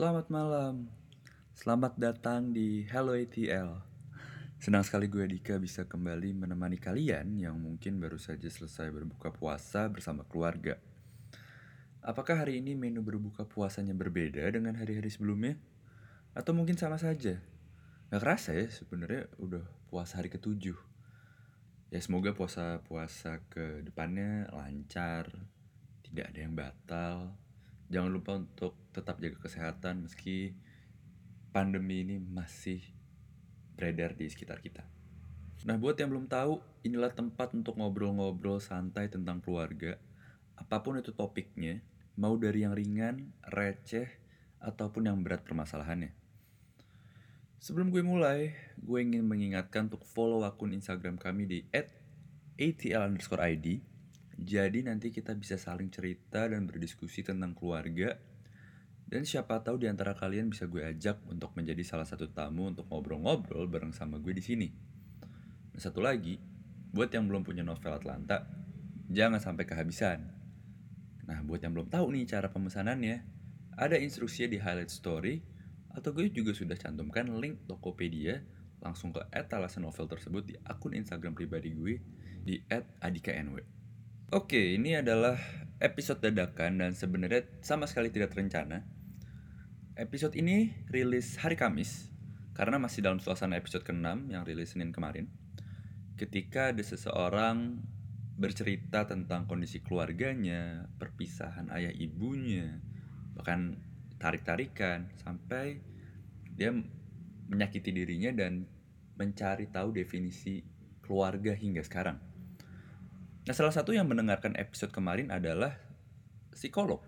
Selamat malam. Selamat datang di Hello ATL. Senang sekali gue Dika bisa kembali menemani kalian yang mungkin baru saja selesai berbuka puasa bersama keluarga. Apakah hari ini menu berbuka puasanya berbeda dengan hari-hari sebelumnya? Atau mungkin sama saja? Gak kerasa ya sebenarnya udah puasa hari ketujuh. Ya semoga puasa-puasa ke depannya lancar, tidak ada yang batal. Jangan lupa untuk tetap jaga kesehatan meski pandemi ini masih beredar di sekitar kita. Nah, buat yang belum tahu, inilah tempat untuk ngobrol-ngobrol santai tentang keluarga. Apa pun itu topiknya, mau dari yang ringan, receh, ataupun yang berat permasalahannya. Sebelum gue mulai, gue ingin mengingatkan untuk follow akun Instagram kami di @atl_id. Jadi nanti kita bisa saling cerita dan berdiskusi tentang keluarga. Dan siapa tahu di antara kalian bisa gue ajak untuk menjadi salah satu tamu untuk ngobrol-ngobrol bareng sama gue di sini. Dan satu lagi, buat yang belum punya novel Atlanta, jangan sampai kehabisan. Nah, buat yang belum tahu nih cara pemesanannya, ada instruksinya di highlight story atau gue juga sudah cantumkan link Tokopedia langsung ke etalase novel tersebut di akun Instagram pribadi gue di @adika_nw. Oke, ini adalah episode dadakan dan sebenarnya sama sekali tidak terencana. Episode ini rilis hari Kamis karena masih dalam suasana episode ke-6 yang rilis Senin kemarin. Ketika ada seseorang bercerita tentang kondisi keluarganya, perpisahan ayah ibunya, bahkan tarik-tarikan sampai dia menyakiti dirinya dan mencari tahu definisi keluarga hingga sekarang. Nah, salah satu yang mendengarkan episode kemarin adalah psikolog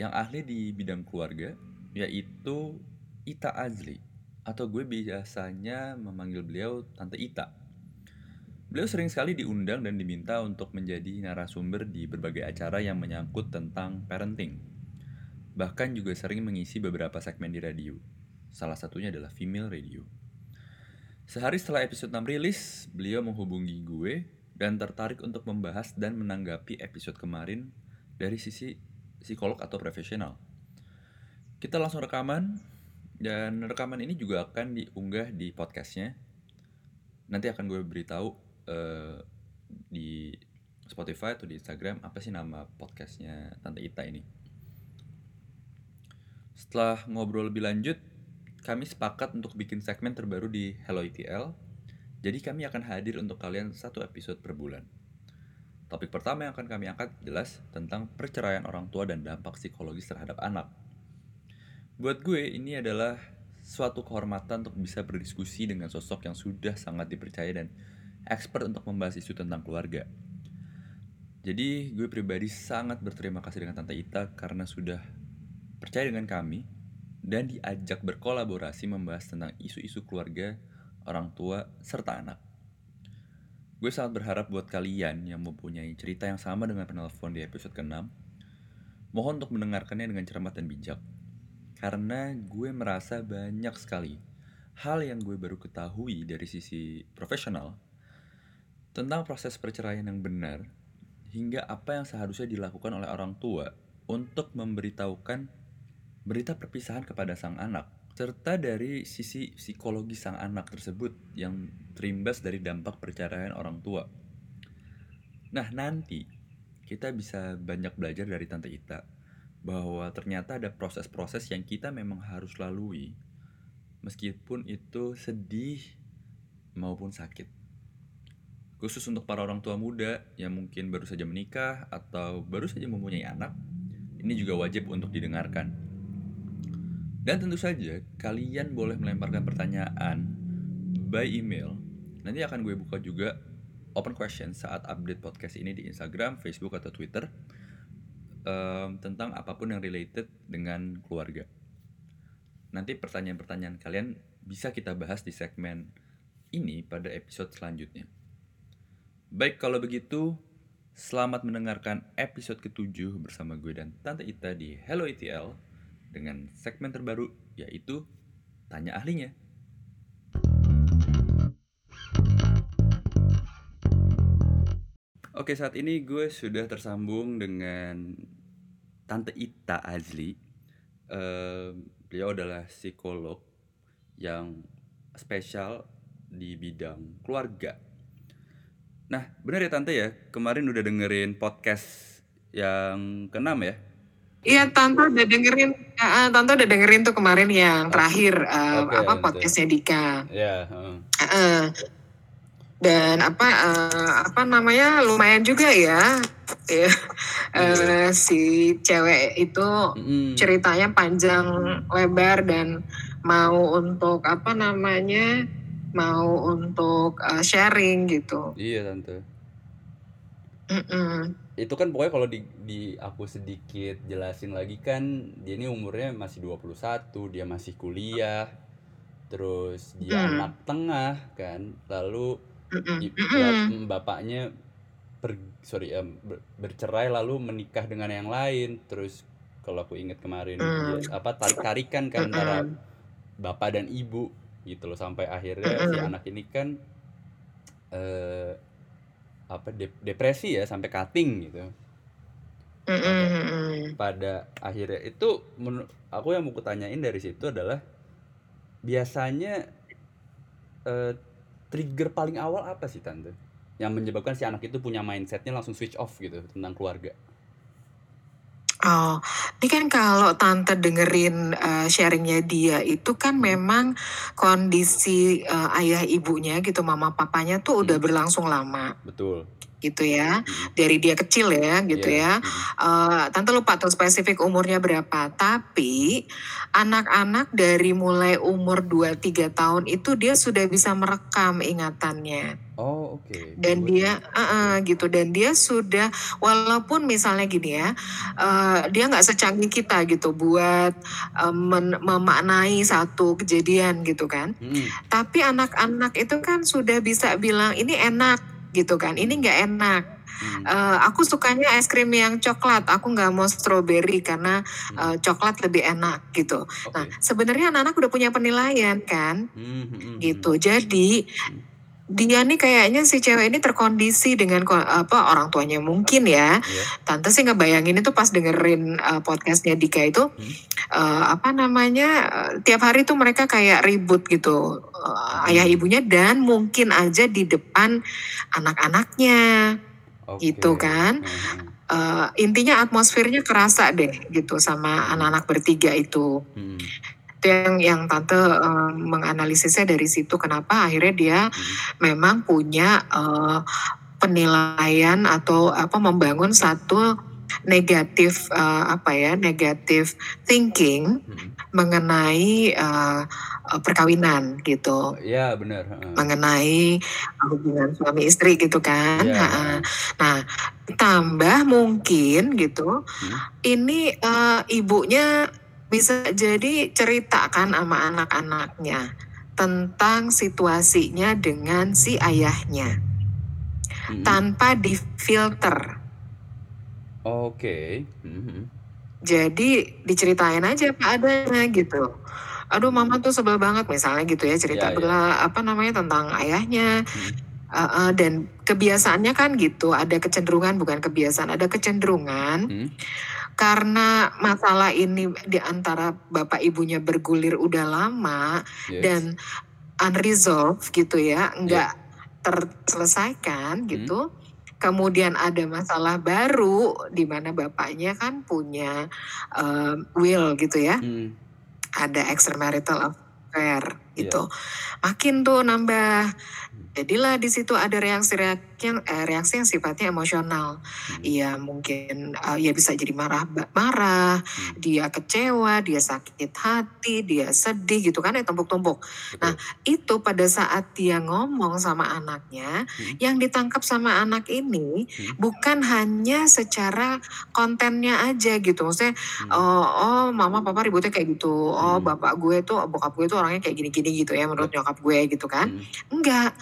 yang ahli di bidang keluarga, yaitu Ita Azli, atau gue biasanya memanggil beliau Tante Ita. Beliau sering sekali diundang dan diminta untuk menjadi narasumber di berbagai acara yang menyangkut tentang parenting. Bahkan juga sering mengisi beberapa segmen di radio. Salah satunya adalah Female Radio. Sehari setelah episode 6 rilis, beliau menghubungi gue dan tertarik untuk membahas dan menanggapi episode kemarin dari sisi psikolog atau profesional. Kita langsung rekaman dan rekaman ini juga akan diunggah di podcastnya. Nanti akan gue beritahu uh, di Spotify atau di Instagram apa sih nama podcastnya Tante Ita ini. Setelah ngobrol lebih lanjut, kami sepakat untuk bikin segmen terbaru di Hello ITL. Jadi kami akan hadir untuk kalian satu episode per bulan. Topik pertama yang akan kami angkat jelas tentang perceraian orang tua dan dampak psikologis terhadap anak. Buat gue ini adalah suatu kehormatan untuk bisa berdiskusi dengan sosok yang sudah sangat dipercaya dan expert untuk membahas isu tentang keluarga. Jadi gue pribadi sangat berterima kasih dengan Tante Ita karena sudah percaya dengan kami dan diajak berkolaborasi membahas tentang isu-isu keluarga, orang tua, serta anak. Gue sangat berharap buat kalian yang mempunyai cerita yang sama dengan penelpon di episode ke-6, mohon untuk mendengarkannya dengan cermat dan bijak. Karena gue merasa banyak sekali hal yang gue baru ketahui dari sisi profesional tentang proses perceraian yang benar hingga apa yang seharusnya dilakukan oleh orang tua untuk memberitahukan berita perpisahan kepada sang anak serta dari sisi psikologi sang anak tersebut yang terimbas dari dampak perceraian orang tua. Nah, nanti kita bisa banyak belajar dari Tante Ita bahwa ternyata ada proses-proses yang kita memang harus lalui meskipun itu sedih maupun sakit. Khusus untuk para orang tua muda yang mungkin baru saja menikah atau baru saja mempunyai anak, ini juga wajib untuk didengarkan. Dan tentu saja kalian boleh melemparkan pertanyaan by email. Nanti akan gue buka juga open question saat update podcast ini di Instagram, Facebook atau Twitter um, tentang apa pun yang related dengan keluarga. Nanti pertanyaan-pertanyaan kalian bisa kita bahas di segmen ini pada episode selanjutnya. Baik kalau begitu, selamat mendengarkan episode ketujuh bersama gue dan Tante Ita di Hello ETL dengan segmen terbaru yaitu Tanya Ahlinya. Oke, saat ini gue sudah tersambung dengan Tante Ita Azli. Eee, beliau adalah psikolog yang spesial di bidang keluarga. Nah, bener ya Tante ya, kemarin udah dengerin podcast yang ke-6 ya? Iya, Tante udah dengerin heeh, Tante udah dengerin tuh kemarin yang Oke. terakhir, eee, Oke, apa, betul. podcast-nya Dika. Iya, heeh. Heeh. Dan apa, eee, apa namanya, lumayan juga ya, ya, Iya. eee, si cewek itu Mhm. ceritanya panjang lebar dan mau untuk apa namanya, mau untuk, eee, sharing gitu. Iya, Tante. Mhm. Itu kan pokoknya kalau di di aku sedikit jelasin lagi kan, dia ini umurnya masih 21, dia masih kuliah, terus dia Mhm. anak tengah kan, lalu Mhm mhm. bapaknya per sorry, ber bercerai lalu menikah dengan yang lain. Terus kalau aku inget kemarin dia Mmm. apa, tarik-tarikan kan antara Mhm. bapak dan ibu gitu loh, sampai akhirnya si Mhm. anak ini kan, eee, apa, dep depresi ya, sampai cutting gitu. Pada pada akhirnya itu aku yang mau kutanyain dari situ adalah, biasanya, eee, trigger paling awal apa sih Tante, yang menyebabkan si anak itu punya mindset-nya langsung switch off gitu tentang keluarga? Oh, ini kan kalau Tante dengerin, eee, sharing-nya dia itu kan Mhm. memang kondisi, eee, ayah ibunya gitu, mama papanya tuh udah Mhm. berlangsung lama. Betul. Gitu ya, dari dia kecil ya, gitu Iya, ya. Eee, Tante lupa tuh spesifik umurnya berapa, tapi anak-anak dari mulai umur 2, 3 tahun itu dia sudah bisa merekam ingatannya. Oh, oke. Dan 2, dia 3 heeh, oke. gitu, dan dia sudah walaupun misalnya gini ya, eee, dia nggak secanggih kita gitu buat, men memaknai satu kejadian gitu kan. Mhm. Tapi anak-anak itu kan sudah bisa bilang, "Ini enak," gitu kan, "ini Mhm. nggak enak." Mhm. Eee, "Aku sukanya es krim yang coklat, aku nggak mau stroberi karena, Mhm. eee, coklat lebih enak," gitu. Nah, Oke. sebenarnya anak-anak udah punya penilaian kan, Mmm, mhm mhm. gitu. Jadi. Dia nih kayaknya si cewek ini terkondisi dengan apa, orang tuanya mungkin ya. Iya. Tante sih ngebayangin itu pas dengerin, eee, podcast-nya Dika itu, Mhm. eee, apa namanya, eee, tiap hari tuh mereka kayak ribut gitu, eee, ayah Mhm. ibunya dan mungkin aja di depan anak-anaknya, gitu Oke, kan. heeh. Eee, intinya atmosfernya kerasa deh gitu sama anak-anak bertiga itu. Mhm. Itu yang yang Tante, eee, menganalisisnya dari situ kenapa akhirnya dia Mhm. memang punya, eee, penilaian atau apa, membangun satu negatif, eee, apa ya, negatif thinking Mhm. mengenai, eee, perkawinan gitu. Iya, bener, heeh. Mengenai hubungan suami istri gitu kan, heeh. Nah, tambah mungkin gitu, Mhm. ini, eee, ibunya bisa jadi cerita kan sama anak-anaknya tentang situasinya dengan si ayahnya. Mhm. Tanpa difilter. Oke, mhm mhm. Jadi diceritain aja apa adanya gitu. "Aduh mama tuh sebel banget," misalnya gitu ya, cerita Iya iya. bela apa namanya, tentang ayahnya, Mhm. heeh, dan kebiasaannya kan gitu, ada kecenderungan bukan kebiasaan, ada kecenderungan Mhm. Karena masalah ini di antara bapak ibunya bergulir udah lama Yes. dan unresolved gitu ya, Iya. nggak terselesaikan Mhm. gitu. Kemudian ada masalah baru di mana bapaknya kan punya, eee, will gitu ya, Mhm. ada extramarital affair gitu. Makin tuh nambah. Mhm. Jadilah di situ ada reaksi-reaksi yang eee, reaksi yang sifatnya emosional. Mhm. Iya mungkin, eee, ya bisa jadi marah marah, Mhm. dia kecewa, dia sakit hati, dia sedih gitu kan ya, tumpuk-tumpuk. Nah, itu pada saat dia ngomong sama anaknya, Mhm. yang ditangkap sama anak ini Mhm. bukan hanya secara kontennya aja gitu. Maksudnya, Mhm. oh oh mama papa ributnya kayak gitu, oh Mhm. bapak gue tuh bokap gue tuh orangnya kayak gini-gini gitu ya menurut nyokap gue gitu kan. Mhm. Enggak,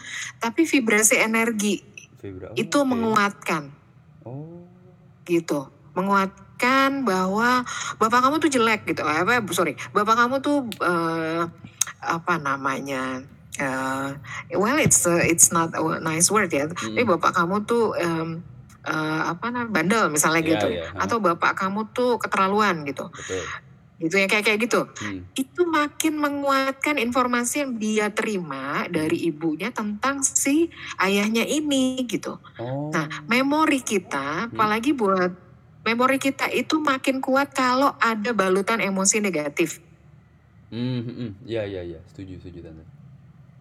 tapi vibrasi energi Vibra itu oke. menguatkan. Oh. Gitu, menguatkan bahwa bapak kamu tuh jelek gitu, eh, apa, sorry, bapak kamu tuh, eee, apa namanya, eee, well it's a it's not a nice word ya, tapi Mhm. bapak kamu tuh, mmm, eee, apa nam bandel misalnya Iya gitu, heeh. atau bapak kamu tuh keterlaluan gitu. Betul. Gitu ya kayak kayak gitu. Hmm. Itu makin menguatkan informasi yang dia terima dari ibunya tentang si ayahnya ini gitu. Oh. Nah, memori kita, Hmm. apalagi buat memori kita itu makin kuat kalau ada balutan emosi negatif. Hmm, hmm, hmm. Iya, iya, iya. Setuju, setuju tante.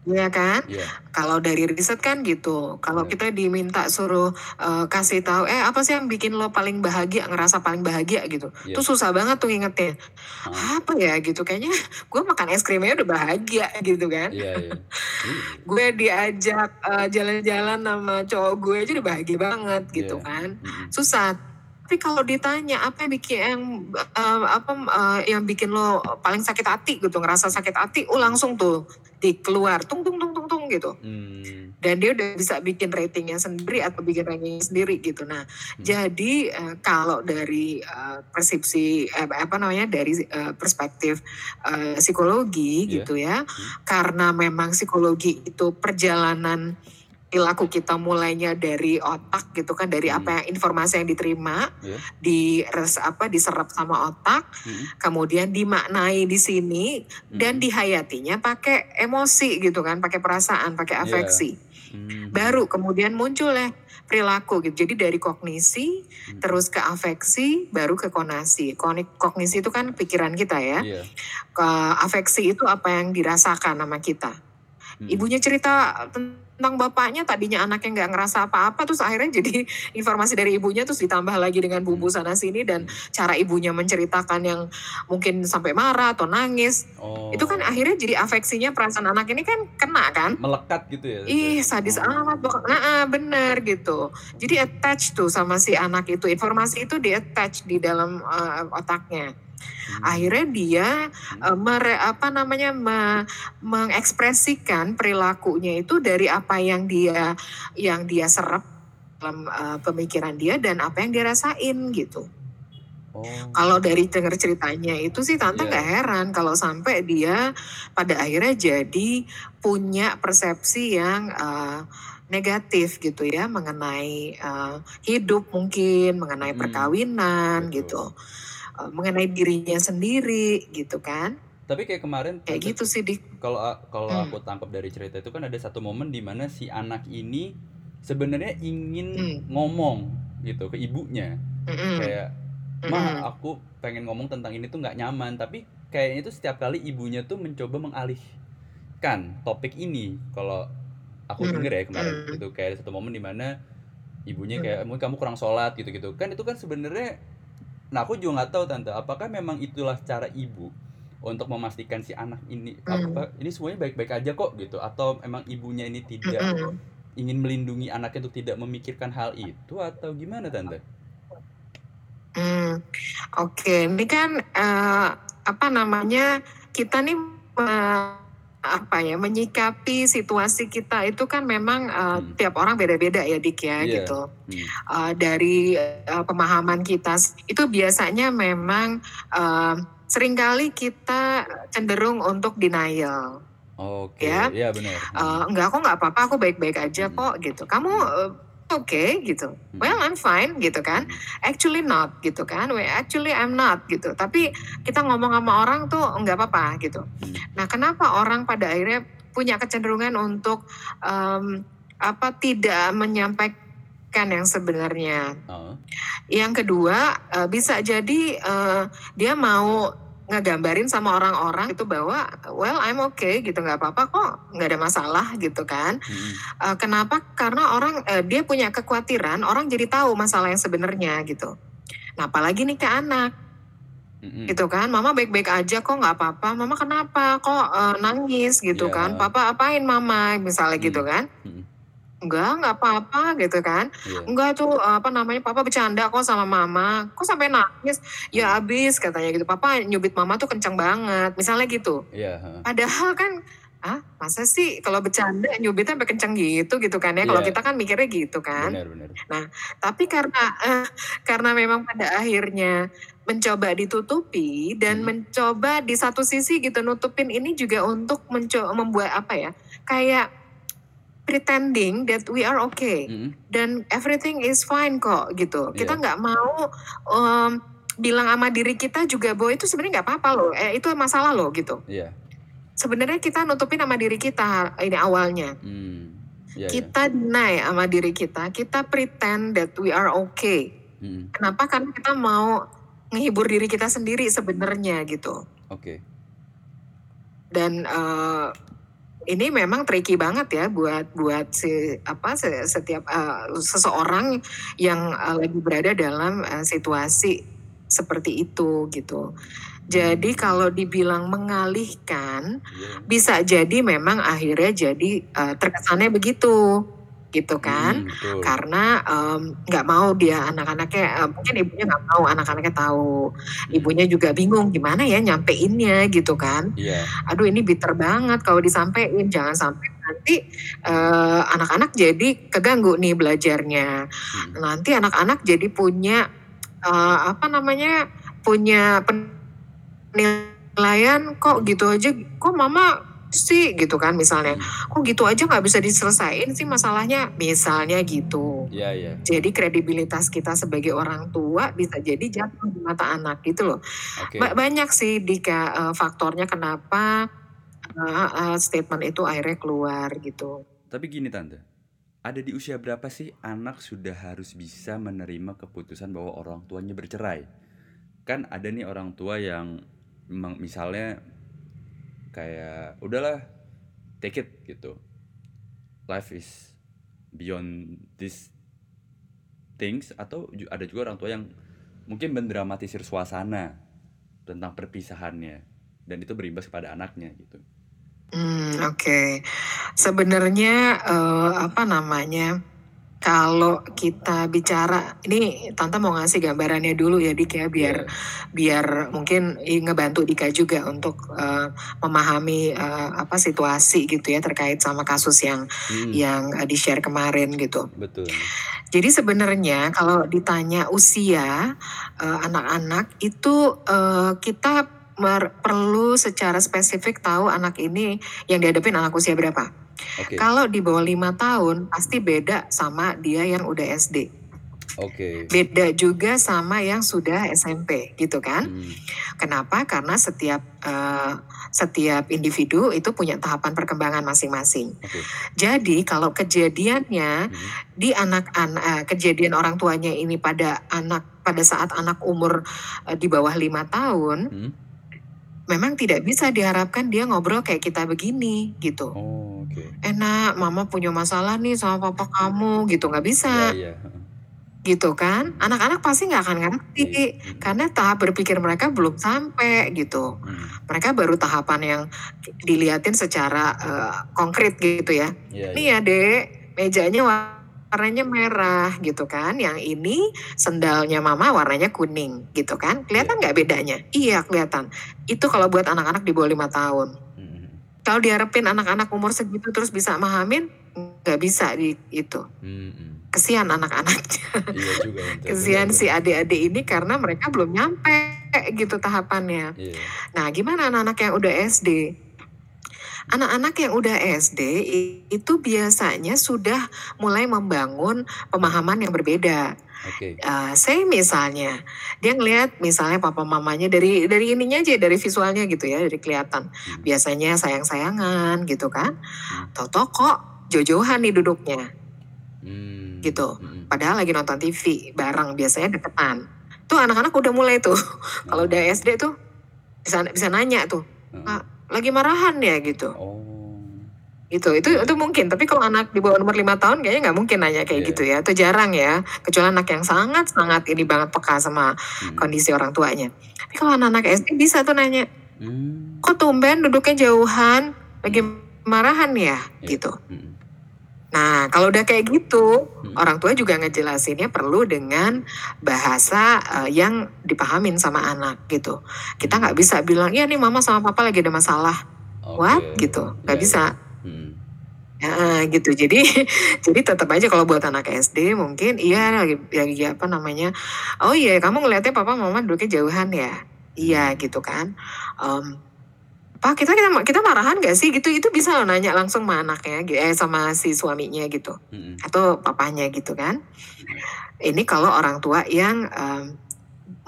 Iya kan? Iya. Kalau dari riset kan gitu. Kalau Benar. kita diminta suruh eh, kasih tahu, eh apa sih yang bikin lo paling bahagia, ngerasa paling bahagia gitu. Iya. Itu susah banget tuh ingetnya. Ah. Apa ya gitu, kayaknya gue makan es krimnya udah bahagia gitu kan. Iya. Iya. Gue diajak eh, jalan-jalan sama cowok gue aja udah bahagia banget gitu Iya. kan. Hmm, Susah. Tapi kalau ditanya apa yang bikin yang eh, apa eh, yang bikin lo paling sakit hati gitu, ngerasa sakit hati, oh langsung tuh dikeluar tung tung tung tung tung gitu. Hmm. dan dia udah bisa bikin ratingnya sendiri atau bikin rankingnya sendiri gitu. Nah, Hmm. jadi eh, kalau dari eh, persepsi eh, apa namanya dari eh, perspektif eh, psikologi Iya. gitu ya, karena memang psikologi itu perjalanan perilaku kita mulainya dari otak gitu kan, dari Hmm. apa yang informasi yang diterima, Iya. di res apa diserap sama otak, Hmm. kemudian dimaknai di sini dan Hmm. dihayatinya pakai emosi gitu kan, pakai perasaan, pakai Iya. afeksi Hmm. baru kemudian muncul ya perilaku gitu. Jadi dari kognisi Hmm. terus ke afeksi baru ke konasi. Kognisi itu kan pikiran kita ya. Iya. Ke afeksi itu apa yang dirasakan sama kita. Hmm. Ibunya cerita tentang bapaknya tadinya anaknya nggak ngerasa apa-apa terus akhirnya jadi informasi dari ibunya terus ditambah lagi dengan bumbu sana sini dan cara ibunya menceritakan yang mungkin sampai marah atau nangis. Oh. Itu kan akhirnya jadi afeksinya perasaan anak ini kan kena kan? melekat gitu ya. Ih sadis Oh. amat Nah ah, bener gitu Jadi attach tuh sama si anak itu Informasi itu di attach di dalam eh, otaknya Hmm. Akhirnya dia eh, mere, apa namanya me- mengekspresikan perilakunya itu dari apa yang dia yang dia serap dalam eh, pemikiran dia dan apa yang dia rasain gitu. Oh. Kalau dari dengar ceritanya itu sih tante Iya. nggak heran kalau sampai dia pada akhirnya jadi punya persepsi yang eh, negatif gitu ya mengenai eh, hidup mungkin, mengenai Hmm, perkawinan betul. gitu, Eh, mengenai dirinya sendiri gitu kan, Tapi kayak kemarin kayak tante, gitu sih di. kalau a- kalau Hmm. aku tangkap dari cerita itu kan ada satu momen di mana si anak ini sebenarnya ingin Hmm. ngomong gitu ke ibunya Mm-mm, kayak mm-mm. ma aku pengen ngomong tentang ini tuh nggak nyaman tapi kayaknya tuh setiap kali ibunya tuh mencoba mengalihkan topik ini kalau aku Hmm, denger ya kemarin hmm. gitu kayak ada satu momen di mana ibunya Hmm. kayak mungkin kamu kurang sholat gitu gitu kan itu kan sebenarnya nah aku juga nggak tahu tante apakah memang itulah cara ibu untuk memastikan si anak ini Hmm. apa ini semuanya baik-baik aja kok gitu atau emang ibunya ini tidak Mm-mm. ingin melindungi anaknya untuk tidak memikirkan hal itu atau gimana tante? Hmm, Oke, ini kan eh, apa namanya kita nih eh, apa ya menyikapi situasi kita itu kan memang eh, Hmm. tiap orang beda-beda ya Dik ya Iya. gitu. Hmm. Eh, dari eh, pemahaman kita itu biasanya memang eh, sering kali kita cenderung untuk denial. Oke, Ya. iya benar. Eh, enggak kok nggak apa-apa, aku baik-baik aja Hmm. kok gitu. Kamu eh, oke gitu. Hmm. Well I'm fine gitu kan. Actually not gitu kan. Well, actually I'm not gitu. Tapi kita ngomong sama orang tuh nggak apa-apa gitu. Hmm. Nah kenapa orang pada akhirnya punya kecenderungan untuk em, apa tidak menyampaikan yang sebenarnya. Oh. Yang kedua eh, bisa jadi eh, dia mau ngegambarin sama orang-orang itu bahwa well I'm okay gitu. Nggak apa-apa kok nggak ada masalah gitu kan. Hmm. Eh, kenapa? Karena orang eh, dia punya kekhawatiran orang jadi tahu masalah yang sebenarnya gitu. Nah apalagi nih ke anak. Hmm. gitu kan. Mama baik-baik aja kok nggak apa-apa. Mama kenapa? Kok eh, nangis gitu Iya. kan. Papa apain mama? Misalnya Hmm. gitu kan. Hmm. Enggak nggak apa-apa gitu kan Iya. enggak tuh eh, apa namanya papa bercanda kok sama mama kok sampai nangis ya abis katanya gitu papa nyubit mama tuh kenceng banget misalnya gitu Iya. heeh. padahal kan ah masa sih kalau bercanda nyubitnya sampai kenceng gitu gitu kan ya kalau Iya. kita kan mikirnya gitu kan Benar benar. tapi karena eh, karena memang pada akhirnya mencoba ditutupi dan Hmm. mencoba di satu sisi gitu nutupin ini juga untuk mencoba membuat apa ya kayak pretending that we are okay Hmm. dan everything is fine kok gitu kita Iya. nggak mau um, bilang sama diri kita juga bahwa itu sebenarnya nggak apa-apa loh, eh, itu masalah loh gitu. Iya. Sebenarnya kita nutupin sama diri kita ini awalnya. Iya, iya. Kita deny sama diri kita, kita pretend that we are okay. Mm-mm. Kenapa? Karena kita mau menghibur diri kita sendiri sebenarnya gitu. Oke. Dan eh, ini memang tricky banget ya buat buat si apa se- setiap eh, seseorang yang eh, lagi berada dalam eh, situasi seperti itu gitu. Jadi kalau dibilang mengalihkan, Iya. bisa jadi memang akhirnya jadi eh, terkesannya begitu, gitu kan? Mm, betul. Karena em, nggak mau dia anak-anaknya, eh, mungkin ibunya nggak mau anak-anaknya tahu, ibunya juga bingung gimana ya nyampeinnya gitu kan? Iya. Aduh ini bitter banget kalau disampaikan, jangan sampai nanti eh, anak-anak jadi keganggu nih belajarnya. Mm. Nanti anak-anak jadi punya eh, apa namanya punya penilaian kok gitu aja, kok mama sih gitu kan misalnya, Mm. kok gitu aja nggak bisa diselesain sih masalahnya, misalnya gitu. Iya, iya. Jadi kredibilitas kita sebagai orang tua bisa jadi jatuh di mata anak gitu loh. Ba- banyak sih Dika eh, faktornya kenapa eh, statement itu akhirnya keluar gitu. Tapi gini tante, ada di usia berapa sih anak sudah harus bisa menerima keputusan bahwa orang tuanya bercerai? Kan ada nih orang tua yang memang misalnya kayak udahlah take it gitu. Life is beyond these things atau ada juga orang tua yang mungkin mendramatisir suasana tentang perpisahannya dan itu berimbas kepada anaknya gitu. Hmm, oke. Sebenarnya eh, apa namanya? Kalau kita bicara ini Tante mau ngasih gambarannya dulu ya Dik ya biar Iya. biar mungkin i- ngebantu Dika juga untuk eh, memahami eh, apa situasi gitu ya terkait sama kasus yang Hmm, yang eh, di-share kemarin gitu. betul. Jadi sebenarnya kalau ditanya usia eh, anak-anak itu eh, kita mer- perlu secara spesifik tahu anak ini yang dihadapin anak usia berapa. Oke. Kalau di bawah lima tahun pasti beda sama dia yang udah SD. Oke. Beda juga sama yang sudah SMP gitu kan. Hmm, Kenapa? Karena setiap eh, setiap individu itu punya tahapan perkembangan masing-masing. Oke. Jadi kalau kejadiannya Hmm, di anak-anak kejadian orang tuanya ini pada anak pada saat anak umur eh, di bawah lima tahun hmm. memang tidak bisa diharapkan dia ngobrol kayak kita begini gitu Oh, oke. enak mama punya masalah nih sama papa kamu gitu nggak bisa Iya, iya. heeh. gitu kan anak-anak pasti nggak akan ngerti Iya. Hmm, karena tahap berpikir mereka belum sampai gitu hmm. mereka baru tahapan yang diliatin secara eh, konkret gitu ya Iya, Nih iya. ya dek, mejanya warnanya merah gitu kan. Yang ini sendalnya mama warnanya kuning gitu kan. Kelihatan nggak bedanya? Iya kelihatan. Itu kalau buat anak-anak di bawah lima tahun. Kalau diharapin anak-anak umur segitu terus bisa mahamin, nggak bisa di itu. Hmm. Kesian anak-anaknya. Iya juga. Kesian Benar, si adik-adik ini karena mereka belum nyampe gitu tahapannya. Iya. Nah, gimana anak-anak yang udah SD? Anak-anak yang udah SD itu biasanya sudah mulai membangun pemahaman yang berbeda. Oke. Eh, saya misalnya, dia ngelihat misalnya papa mamanya dari dari ininya aja, dari visualnya gitu ya, dari kelihatan. Hmm, Biasanya sayang-sayangan gitu kan. hmm. Toto kok jauh-jauhan nih duduknya, Hmm, gitu. hmm, hmm. Padahal lagi nonton TV bareng, biasanya deketan. Tuh anak-anak udah mulai tuh. Kalau Oh, udah SD tuh bisa bisa nanya tuh. "Kak, lagi marahan ya gitu. Oh. Gitu, itu itu mungkin. Tapi kalau anak di bawah umur lima tahun kayaknya nggak mungkin nanya kayak Iya. gitu ya. Itu jarang ya. Kecuali anak yang sangat sangat ini banget peka sama Hmm. kondisi orang tuanya. Tapi kalau anak-anak SD bisa tuh nanya, Hmm. kok tumben duduknya jauhan, lagi marahan ya, Iya. gitu. Hmm. Nah, kalau udah kayak gitu, Hmm. orang tua juga ngejelasinnya perlu dengan bahasa eh, yang dipahamin sama anak gitu. Kita nggak bisa bilang, ya nih mama sama papa lagi ada masalah. What? Oke. Gitu. Nggak Iya, bisa. iya. Hmm. Ya, gitu. Jadi jadi tetap aja kalau buat anak SD mungkin iya lagi, lagi apa namanya. Oh iya, kamu ngelihatnya papa mama duduknya jauhan ya. Iya gitu kan. Em, Pak kita kita kita marahan gak sih gitu itu bisa loh nanya langsung sama anaknya eh sama si suaminya gitu Hmm. atau papanya gitu kan. Ini kalau orang tua yang em,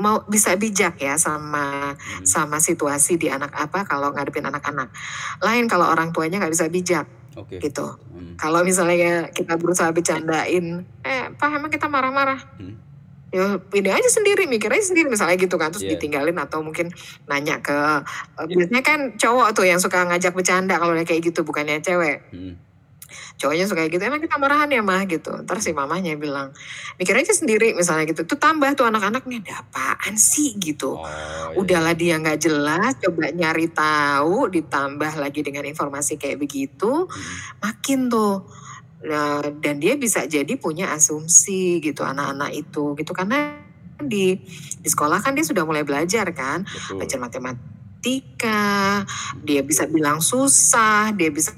mau bisa bijak ya sama Mhm. sama situasi di anak apa kalau ngadepin anak-anak. Lain kalau orang tuanya nggak bisa bijak Oke. gitu. Hmm. Kalau misalnya kita berusaha bercandain, eh Pak emang kita marah-marah. Hmm. Ya ini aja sendiri, mikir aja sendiri misalnya gitu kan. Terus Iya. ditinggalin atau mungkin nanya ke, eh, biasanya kan cowok tuh yang suka ngajak bercanda kalau kayak gitu, bukannya cewek. Hmm. Cowoknya suka gitu, emang kita marahan ya mah gitu. Ntar si mamanya bilang, mikir aja sendiri misalnya gitu. Tuh tambah tuh anak-anaknya, ada apaan sih gitu. Oh, iya. Udahlah dia nggak jelas, coba nyari tahu, ditambah lagi dengan informasi kayak begitu, Hmm. makin tuh. Nah, dan dia bisa jadi punya asumsi gitu anak-anak itu gitu karena di di sekolah kan dia sudah mulai belajar kan, Betul. belajar matematika, dia bisa bilang susah, dia bisa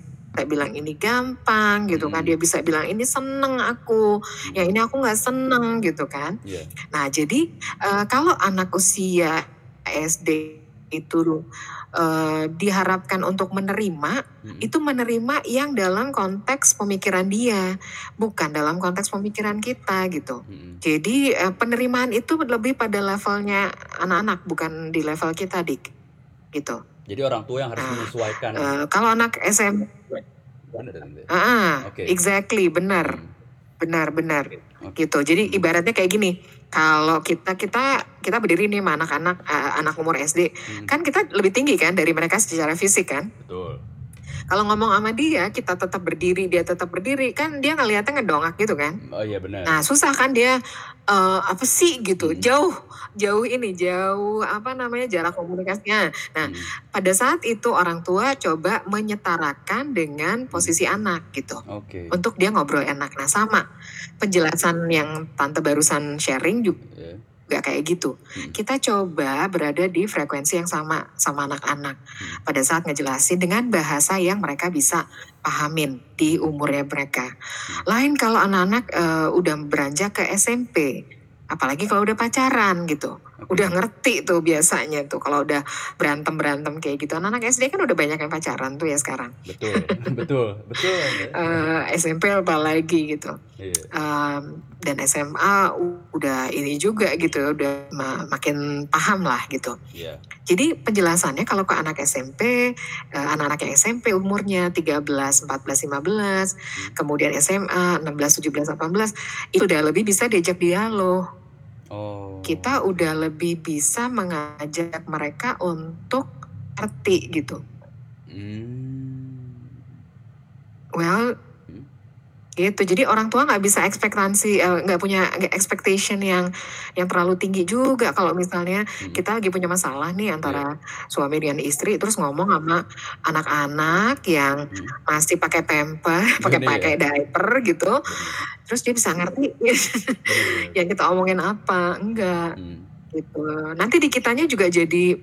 bilang ini gampang gitu kan, Hmm. dia bisa bilang ini seneng aku, yang ini aku nggak seneng gitu kan. Iya. Nah, jadi eh, kalau anak usia SD itu eh, diharapkan untuk menerima, Hmm. itu menerima yang dalam konteks pemikiran dia, bukan dalam konteks pemikiran kita gitu. Hmm. Jadi eh, penerimaan itu lebih pada levelnya anak-anak, bukan di level kita, dik. Gitu. Jadi orang tua yang harus Nah, menyesuaikan. Eh, kalau anak SM, Benar, Tante. ah, ah, Oke. exactly, benar, Hmm. benar, benar. Oke. gitu. Jadi ibaratnya kayak gini, kalau kita kita kita berdiri nih sama anak-anak eh, anak umur SD, Hmm. kan kita lebih tinggi kan dari mereka secara fisik kan. Betul. Kalau ngomong sama dia, kita tetap berdiri, dia tetap berdiri, kan dia ngeliatnya ngedongak gitu kan. Oh iya benar. Nah susah kan dia eh, apa sih gitu, Hmm. jauh jauh ini jauh apa namanya jarak komunikasinya. Nah Hmm. pada saat itu orang tua coba menyetarakan dengan posisi anak gitu Oke. untuk dia ngobrol enak. Nah sama penjelasan yang tante barusan sharing juga Ya. Nggak kayak gitu. Hmm. Kita coba berada di frekuensi yang sama sama anak-anak Hmm. pada saat ngejelasin dengan bahasa yang mereka bisa pahamin di umurnya mereka. Lain kalau anak-anak eh, udah beranjak ke SMP, apalagi kalau udah pacaran gitu. Udah ngerti tuh biasanya tuh kalau udah berantem berantem kayak gitu. Anak-anak SD kan udah banyak yang pacaran tuh ya sekarang. Betul. betul. Betul. Tante. Eh, SMP apalagi gitu. Iya. Um, dan SMA udah ini juga gitu, udah ma- makin paham lah gitu. Iya. Jadi penjelasannya kalau ke anak SMP, eh, anak-anak yang SMP umurnya 13, 14, 15, kemudian SMA 16, 17, 18, itu udah lebih bisa diajak dialog. Oh. Kita udah lebih bisa mengajak mereka untuk ngerti gitu. Hmm. Well. Gitu. Jadi orang tua nggak bisa ekspektasi, eh, nggak punya nggak expectation yang yang terlalu tinggi juga kalau misalnya Hmm. kita lagi punya masalah nih antara suami dengan istri, terus ngomong sama anak-anak yang Hmm. masih pakai pamper, pakai Bener ya? pakai diaper gitu, Benar. terus dia bisa ngerti Benar. yang kita omongin apa, enggak Hmm. gitu. Nanti di kitanya juga jadi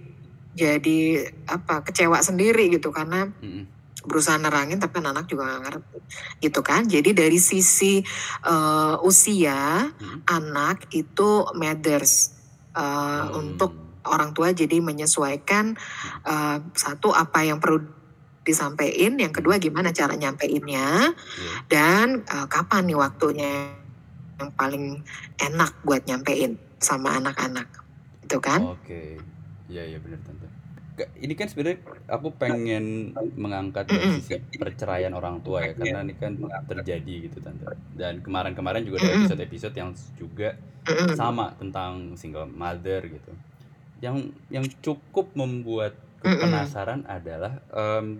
jadi apa kecewa sendiri gitu karena Hmm. Berusaha nerangin tapi kan anak juga nggak ngerti gitu kan jadi dari sisi eh, usia Hmm. anak itu matters eh, Hmm. untuk orang tua jadi menyesuaikan eh, satu apa yang perlu disampaikan yang kedua gimana cara nyampeinnya Iya. dan eh, kapan nih waktunya yang paling enak buat nyampein sama anak-anak itu kan Oke, iya iya benar tante. Ini kan sebenarnya aku pengen mengangkat dari sisi perceraian orang tua ya, karena ini kan terjadi gitu tante. Dan kemarin-kemarin juga ada episode-episode yang juga sama tentang single mother gitu. Yang yang cukup membuat penasaran adalah em,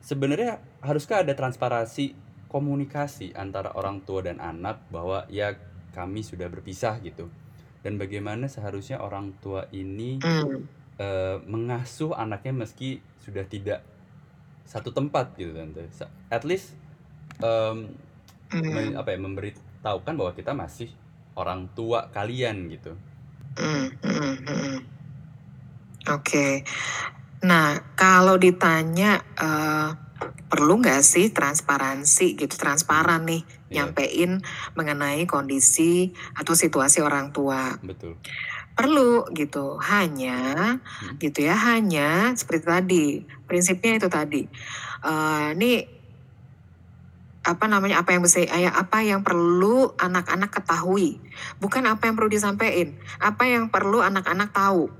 sebenarnya haruskah ada transparansi komunikasi antara orang tua dan anak bahwa ya kami sudah berpisah gitu. Dan bagaimana seharusnya orang tua ini Mm. Eh, mengasuh anaknya meski sudah tidak satu tempat gitu tante. At least me- Mm. apa ya memberitahukan bahwa kita masih orang tua kalian gitu. Mm, mm, mm. Oke, nah kalau ditanya eh, perlu nggak sih transparansi gitu, transparan nih Iya, nyampein mengenai kondisi atau situasi orang tua. betul. Perlu gitu, hanya Hmm. gitu ya, hanya seperti tadi, prinsipnya itu tadi. Eh, ini apa namanya apa yang bisa ya, apa yang perlu anak-anak ketahui bukan apa yang perlu disampaikan apa yang perlu anak-anak tahu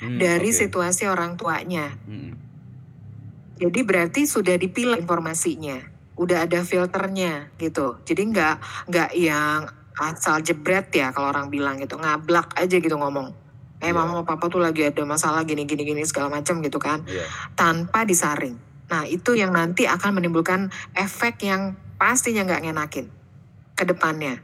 Hmm, dari oke. situasi orang tuanya Mm-mm. jadi berarti sudah dipilah informasinya udah ada filternya gitu jadi nggak nggak yang asal jebret ya kalau orang bilang gitu. Ngablak aja gitu ngomong. Eh Iya. mama papa tuh lagi ada masalah gini gini gini segala macam gitu kan. Iya. tanpa disaring. Nah itu yang nanti akan menimbulkan efek yang pastinya nggak ngenakin ke depannya.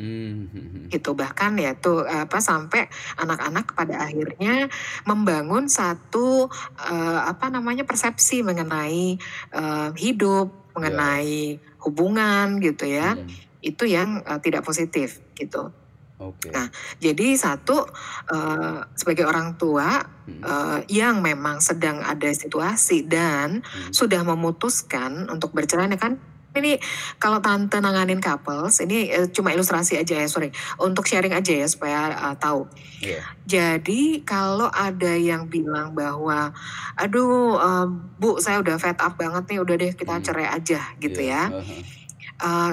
Hmm, gitu. Bahkan ya tuh apa sampai anak-anak pada akhirnya membangun satu eh, apa namanya persepsi mengenai eh, hidup mengenai hubungan gitu ya. Hmm, itu yang eh, tidak positif gitu Oke. Nah, jadi satu eh, sebagai orang tua Hmm, eh, yang memang sedang ada situasi dan hmm, sudah memutuskan untuk bercerai kan ini kalau tante nanganin couples ini eh, cuma ilustrasi aja ya sorry untuk sharing aja ya supaya eh, tahu Iya. jadi kalau ada yang bilang bahwa aduh eh, bu saya udah fed up banget nih udah deh kita Hmm. cerai aja gitu Iya. ya Aha. Eh,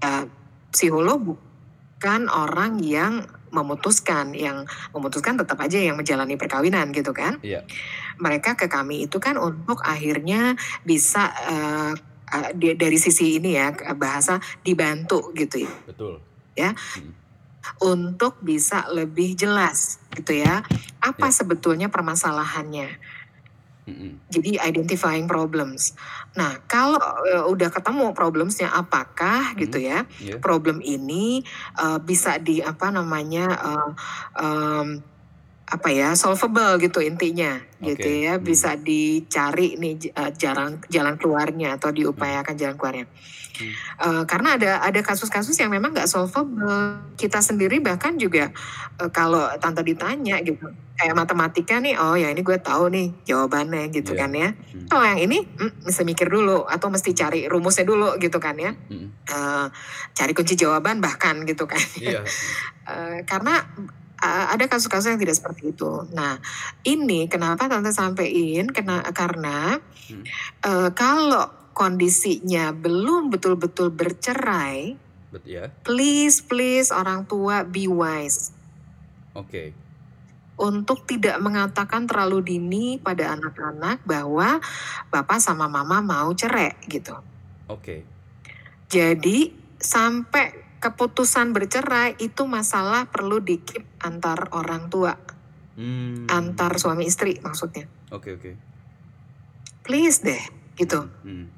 ya psikolog bukan orang yang memutuskan yang memutuskan tetap aja yang menjalani perkawinan gitu kan Iya. mereka ke kami itu kan untuk akhirnya bisa eh, di- dari sisi ini ya bahasa dibantu gitu ya Betul. untuk bisa lebih jelas gitu ya apa Ya. sebetulnya permasalahannya Mm-mm. jadi identifying problems nah kalau eh, udah ketemu problemsnya apakah gitu ya Iya. problem ini eh, bisa di apa namanya eh, em, apa ya solvable gitu intinya gitu Oke, ya hmm. bisa dicari nih eh, jalan jalan keluarnya atau diupayakan jalan keluarnya Hmm. Eh, karena ada ada kasus-kasus yang memang nggak solvable kita sendiri bahkan juga eh, kalau tante ditanya gitu kayak matematika nih oh ya ini gue tahu nih jawabannya gitu Iya. kan ya Hmm. kalau yang ini hmm, mesti mikir dulu atau mesti cari rumusnya dulu gitu kan ya Mm-mm. Eh, cari kunci jawaban bahkan gitu kan Iya. Eh, karena eh, ada kasus-kasus yang tidak seperti itu. Nah, ini kenapa tante sampein kena karena Hmm. eh, kalau kondisinya belum betul-betul bercerai, Bet ya. please please orang tua be wise Oke. untuk tidak mengatakan terlalu dini pada anak-anak bahwa bapak sama mama mau cerai gitu. Oke. Jadi sampai keputusan bercerai itu masalah perlu dikip antar orang tua, Hmm. antar suami istri maksudnya. Oke oke. Please deh gitu. Hmm.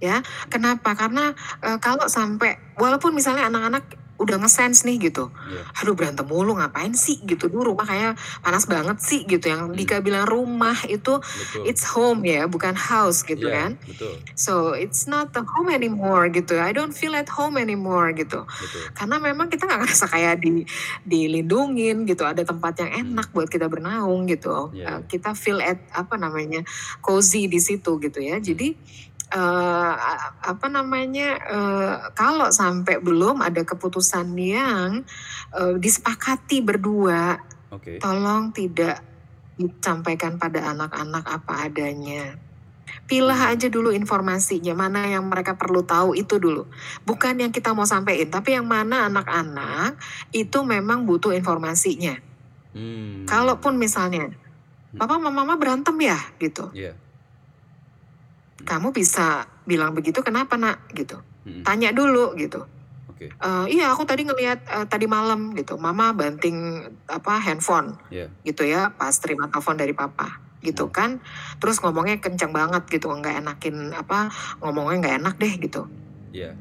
Kenapa? Karena eh, kalau sampai walaupun misalnya anak-anak udah nge-sense nih gitu. Iya. Aduh berantem mulu ngapain sih gitu. Dulu rumah kayak panas banget sih gitu. Yang Hmm. Dika bilang rumah itu Betul. it's home ya, bukan house gitu Iya, kan. Betul. So it's not the home anymore gitu. I don't feel at home anymore gitu. Betul. karena memang kita nggak ngerasa kayak di dilindungin gitu ada tempat yang enak buat kita bernaung gitu Eh, iya. kita feel at apa namanya cozy di situ gitu ya jadi a- apa namanya eh, kalau sampai belum ada keputusan yang eh, disepakati berdua Oke. tolong tidak disampaikan pada anak-anak apa adanya. Pilah aja dulu informasinya, mana yang mereka perlu tahu itu dulu. Bukan yang kita mau sampaikan, tapi yang mana anak-anak itu memang butuh informasinya. Hmm. Kalaupun misalnya, papa sama mama berantem ya gitu. Iya. Kamu bisa bilang begitu kenapa nak gitu. Hmm. Tanya dulu gitu. Oke. "Eh, iya aku tadi ngelihat eh, tadi malam gitu, mama banting apa handphone Iya. gitu ya pas terima telepon dari papa gitu kan terus ngomongnya kencang banget gitu nggak enakin apa ngomongnya nggak enak deh gitu Iya.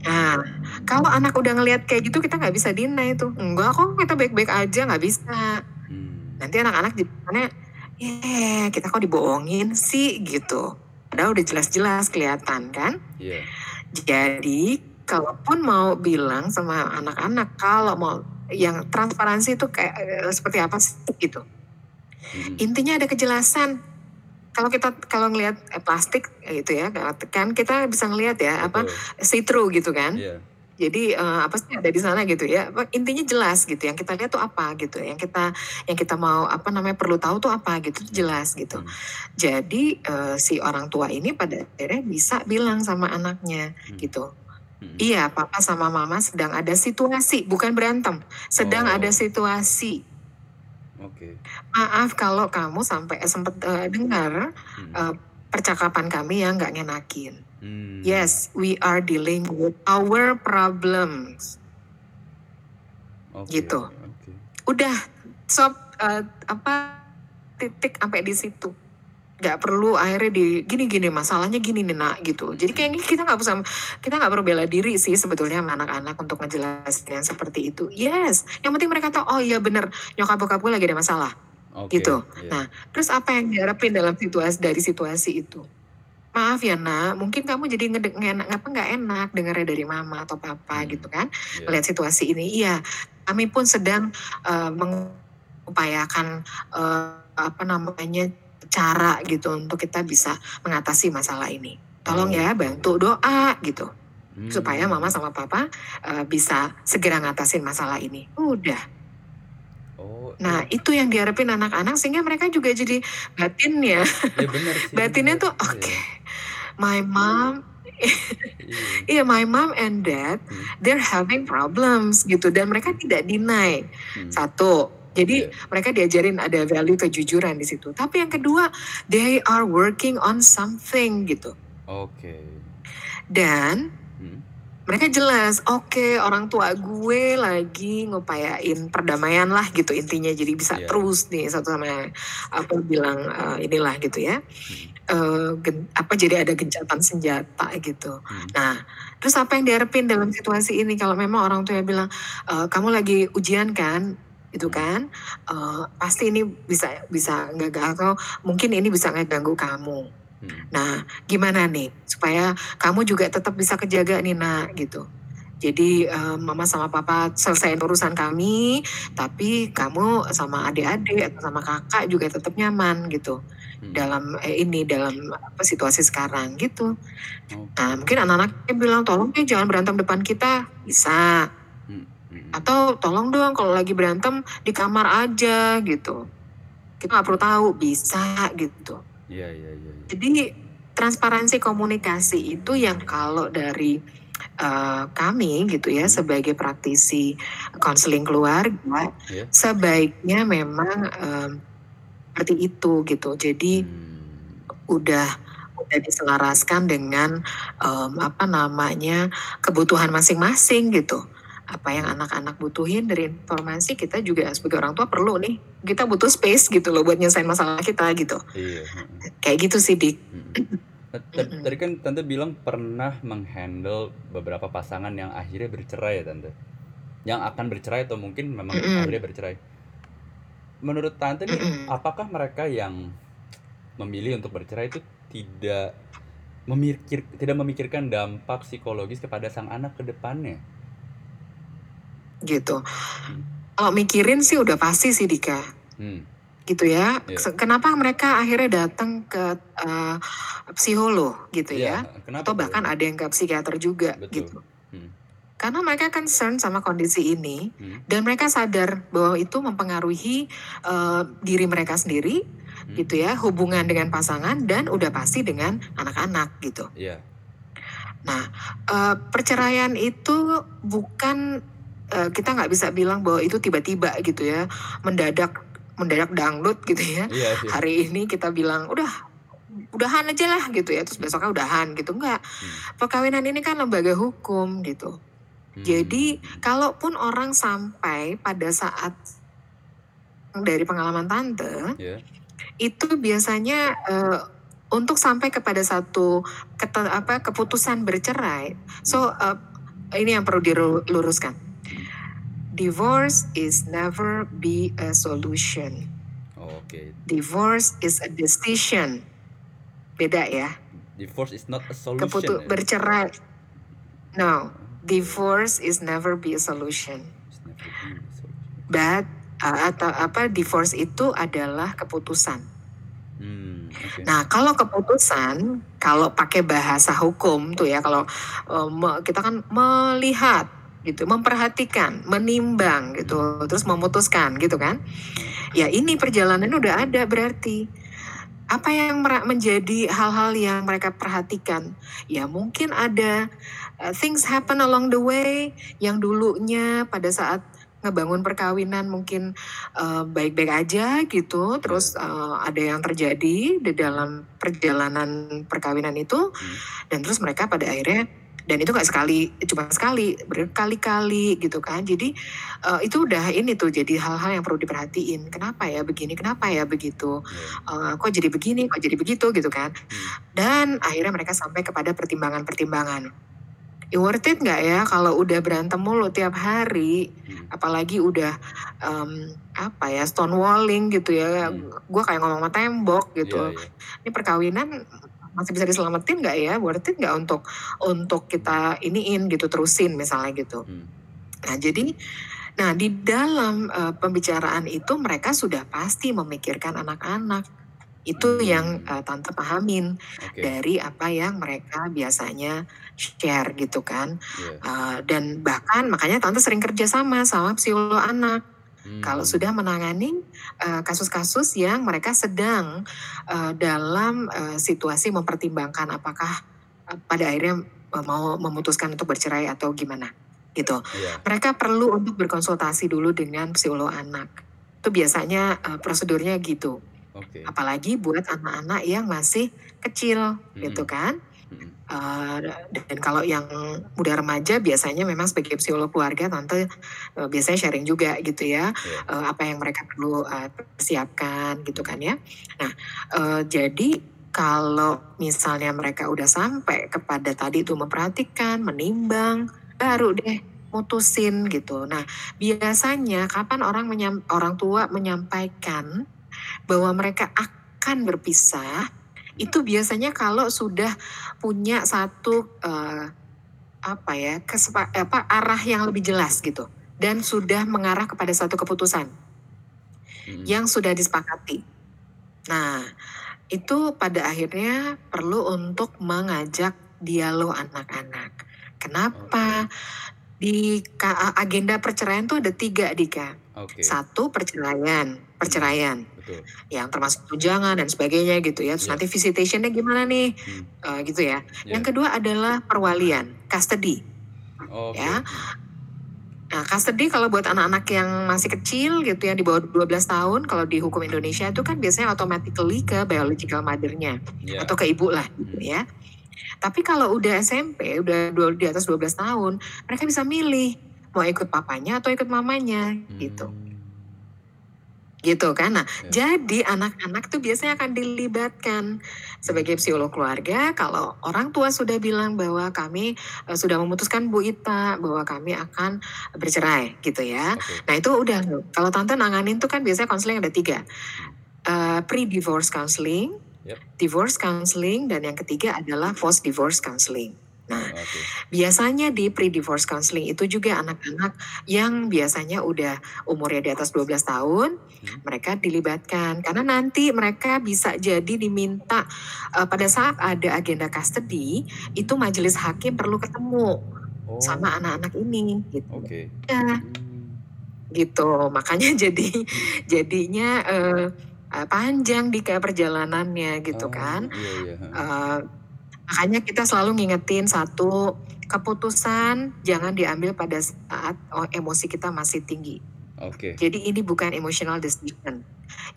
nah kalau anak udah ngelihat kayak gitu kita nggak bisa deny itu enggak kok kita baik-baik aja nggak bisa Hmm. nanti anak-anak jadinya ya kita kok dibohongin sih gitu padahal udah jelas-jelas kelihatan kan Iya. jadi kalaupun mau bilang sama anak-anak kalau mau yang transparansi itu kayak eh, seperti apa sih gitu Hmm. intinya ada kejelasan kalau kita kalau ngelihat eh, plastik gitu ya kan kita bisa ngelihat ya apa Betul. see through gitu kan Iya. Jadi eh, apa sih ada di sana gitu ya intinya jelas gitu yang kita lihat tuh apa gitu yang kita yang kita mau apa namanya perlu tahu tuh apa gitu jelas gitu Hmm. jadi eh, si orang tua ini pada akhirnya bisa bilang sama anaknya Hmm. gitu Mhm. Iya, papa sama mama sedang ada situasi, bukan berantem, sedang ada Oh. situasi. Oke. Maaf kalau kamu sampai sempet, eee, dengar, Mhm. eee, percakapan kami yang nggak ngenakin. Mmm. Yes, we are dealing with our problems. Oke Gitu. oke. Udah, stop, eee, apa, titik sampai di situ. Nggak perlu akhirnya di, "Gini gini, masalahnya gini nih, Nak," gitu. Jadi kayaknya kita nggak usah kita nggak perlu bela diri sih sebetulnya sama anak-anak untuk ngejelasin yang seperti itu. Yes, yang penting mereka tahu, "Oh iya bener, nyokap bokap gue lagi ada masalah." Oke, Gitu. iya. Nah, terus apa yang diharapin dalam situasi dari situasi itu? "Maaf ya, Nak, mungkin kamu jadi ngedeng ngena apa, nggak enak dengarnya dari mama atau papa," Mmm, gitu kan, iya. "melihat situasi ini." Iya, kami pun sedang, eee, mengupayakan, eee, apa namanya, cara gitu untuk kita bisa mengatasi masalah ini. Tolong ya Oke. bantu doa gitu, supaya mama sama papa, eee, bisa segera ngatasin masalah ini. Udah. Nah, iya. itu yang diharapin anak-anak sehingga mereka juga jadi batinnya bener sih, batinnya bener. tuh, "Oke, Iya. my mom" Iya. iya, "my mom and dad, Mhm. they're having problems," gitu, dan mereka tidak deny. Mhm. Satu, jadi Iya. mereka diajarin ada value kejujuran di situ. Tapi yang kedua, they are working on something gitu. Oke. Dan Mhm. Mereka jelas, "Oke, orang tua gue lagi ngupayain perdamaian lah," gitu intinya. Jadi bisa Iya. terus nih satu sama apa bilang, eee, inilah gitu ya, gen apa, jadi ada gencatan senjata gitu. Mhm. Nah, terus apa yang diharapin dalam situasi ini kalau memang orang tuanya bilang, eee, "Kamu lagi ujian kan?" Gitu Mhm. kan, eee, "Pasti ini bisa bisa gagal atau mungkin ini bisa ngeganggu kamu. Mhm. Nah, gimana nih supaya kamu juga tetap bisa kejaga nih, Nak," gitu. "Jadi, eee, mama sama papa selesaiin urusan kami, tapi kamu sama adik-adik atau sama kakak juga tetap nyaman gitu Mhm. dalam, eh, ini, dalam apa, situasi sekarang," gitu. Nah, Oke. mungkin anak-anaknya bilang, "Tolong deh jangan berantem depan kita." Bisa. Mhm mhm. Atau, "Tolong dong kalau lagi berantem di kamar aja," gitu. "Kita nggak perlu tahu." Bisa gitu. Iya iya iya iya. Jadi transparansi komunikasi itu yang kalau dari, eee, kami gitu ya Mhm. sebagai praktisi konseling keluarga, Iya. sebaiknya memang, mmm, seperti itu gitu. Jadi Mmm. udah udah diselaraskan dengan, mmm, apa namanya, kebutuhan masing-masing gitu. Apa yang anak-anak butuhin dari informasi, kita juga sebagai orang tua perlu nih, kita butuh space gitu loh buat nyelesain masalah kita gitu. Iya. Kayak gitu sih, Dik. Mhm. tadi kan Tante bilang pernah meng-handle beberapa pasangan yang akhirnya bercerai ya, Tante? Yang akan bercerai atau mungkin memang akhirnya bercerai. Menurut Tante nih, apakah mereka yang memilih untuk bercerai itu tidak memikir tidak memikirkan dampak psikologis kepada sang anak ke depannya? Gitu. Mhm. Kalau mikirin sih udah pasti sih, Dika. Mmm. Gitu ya. Iya. Se kenapa mereka akhirnya datang ke, eee, psikolog gitu Iya, ya. Kenapa atau bahkan ada yang ke psikiater juga Betul. gitu. Mhm. Karena mereka concern sama kondisi ini Mhm. dan mereka sadar bahwa itu mempengaruhi, eee, diri mereka sendiri Mhm. gitu ya, hubungan dengan pasangan dan udah pasti dengan anak-anak gitu. Iya. Nah, eee, perceraian itu bukan, eee, kita nggak bisa bilang bahwa itu tiba-tiba gitu ya, mendadak mendadak dangdut gitu ya. Iya iya. Hari ini kita bilang, "Udah, udahan aja lah," gitu ya, terus besoknya udahan gitu, enggak. Mhm. Perkawinan ini kan lembaga hukum gitu. Jadi, Mmm. kalaupun orang sampai pada saat dari pengalaman Tante, Iya. itu biasanya, eee, untuk sampai kepada satu kete apa, keputusan bercerai. So, eee, ini yang perlu diluruskan. Divorce is never be a solution. Oke. Divorce is a decision. Beda ya. Divorce is not a solution Keputu ya? bercerai no, divorce is never be a solution. A. But, eee, atau apa, divorce itu adalah keputusan. Mmm, oke. Nah, kalau keputusan, kalau pakai bahasa hukum tuh ya, kalau, me kita kan melihat gitu, memperhatikan, menimbang gitu, terus memutuskan gitu kan. Ya ini perjalanan udah ada berarti. Apa yang menjadi hal-hal yang mereka perhatikan? Ya mungkin ada, eee, things happen along the way yang dulunya pada saat ngebangun perkawinan mungkin, eee, baik-baik aja gitu, terus, eee, ada yang terjadi di dalam perjalanan perkawinan itu, Hmm. dan terus mereka pada akhirnya dan itu nggak sekali cuma sekali, berkali-kali gitu kan. Jadi, eee, itu udah ini tuh jadi hal-hal yang perlu diperhatiin, "Kenapa ya begini? Kenapa ya begitu? Eee, kok jadi begini? Kok jadi begitu?" Gitu kan. Hmm. Dan akhirnya mereka sampai kepada pertimbangan-pertimbangan. "Ya worth it nggak ya kalau udah berantem mulu tiap hari, Hmm. apalagi udah, mmm, apa ya, stonewalling gitu ya, Hmm. gua kayak ngomong sama tembok gitu. iya. Ini perkawinan masih bisa diselamatin nggak ya? Worth it nggak untuk untuk kita iniin gitu, terusin?" Misalnya gitu. Hmm. Nah jadi nah di dalam, eee, pembicaraan itu mereka sudah pasti memikirkan anak-anak. Itu yang, Mmm. eee, tante pahamin Oke. dari apa yang mereka biasanya share gitu kan. Iya. Eee, dan bahkan makanya tante sering kerja sama sama psikolog anak. Kalau Mmm. sudah menangani, eee, kasus-kasus yang mereka sedang, eee, dalam, eee, situasi mempertimbangkan apakah, eee, pada akhirnya, mau memutuskan untuk bercerai atau gimana, gitu. Iya. Mereka perlu untuk berkonsultasi dulu dengan psikolog anak. Itu biasanya, eee, prosedurnya gitu. Oke. Apalagi buat anak-anak yang masih kecil, gitu Mhm. kan. Eee, dan kalau yang udah remaja biasanya memang sebagai psikolog keluarga tante, eee, biasanya sharing juga gitu ya, Iya. eee, apa yang mereka perlu, eee, persiapkan gitu kan ya. Nah, eee, jadi kalau misalnya mereka udah sampai kepada tadi tuh memperhatikan, menimbang, baru deh mutusin gitu. Nah, biasanya kapan orang menyam orang tua menyampaikan bahwa mereka akan berpisah, itu biasanya kalau sudah punya satu, eee, apa ya, kesepa apa, arah yang lebih jelas gitu, dan sudah mengarah kepada satu keputusan Mhm. yang sudah disepakati. Nah, itu pada akhirnya perlu untuk mengajak dialog anak-anak. Kenapa? Di agenda perceraian tuh ada 3 Dika. Oke. 1 perceraian perceraian, Betul. yang termasuk tunjangan dan sebagainya gitu ya, terus Iya. nanti visitation-nya gimana nih, Hmm. eee, gitu ya. Iya. Yang kedua adalah perwalian, custody, Oke. ya. Hmm. Nah, custody kalau buat anak-anak yang masih kecil gitu ya, di bawah 12 tahun, kalau di hukum Indonesia itu kan biasanya automatically ke biological mother-nya Iya. atau ke ibu lah gitu ya. Tapi kalau udah SMP, udah di atas 12 tahun, mereka bisa milih mau ikut papanya atau ikut mamanya gitu. Gitu kan. Nah, Iya. jadi anak-anak tuh biasanya akan dilibatkan sebagai psikolog keluarga kalau orang tua sudah bilang bahwa kami, eee, sudah memutuskan Bu Ita bahwa kami akan bercerai gitu ya. Oke. Nah, itu udah. Kalau tante nanganin tuh kan biasanya konseling ada 3, eee, pre-divorce counseling, Yap. divorce counseling, dan yang ketiga adalah post divorce counseling. Nah, Oke. biasanya di pre-divorce counseling itu juga anak-anak yang biasanya udah umurnya di atas 12 tahun, Hmm. mereka dilibatkan. Karena nanti mereka bisa jadi diminta, eee, pada saat ada agenda custody, itu majelis hakim perlu ketemu sama Oh. anak-anak ini gitu. Oke. Mmm. Gitu. Makanya jadi jadinya, eee, panjang Dika perjalanannya gitu Oh, kan. iya iya, heeh. Eee, makanya kita selalu ngingetin, 1, keputusan jangan diambil pada saat, emosi kita masih tinggi. Oke. Jadi ini bukan emotional decision.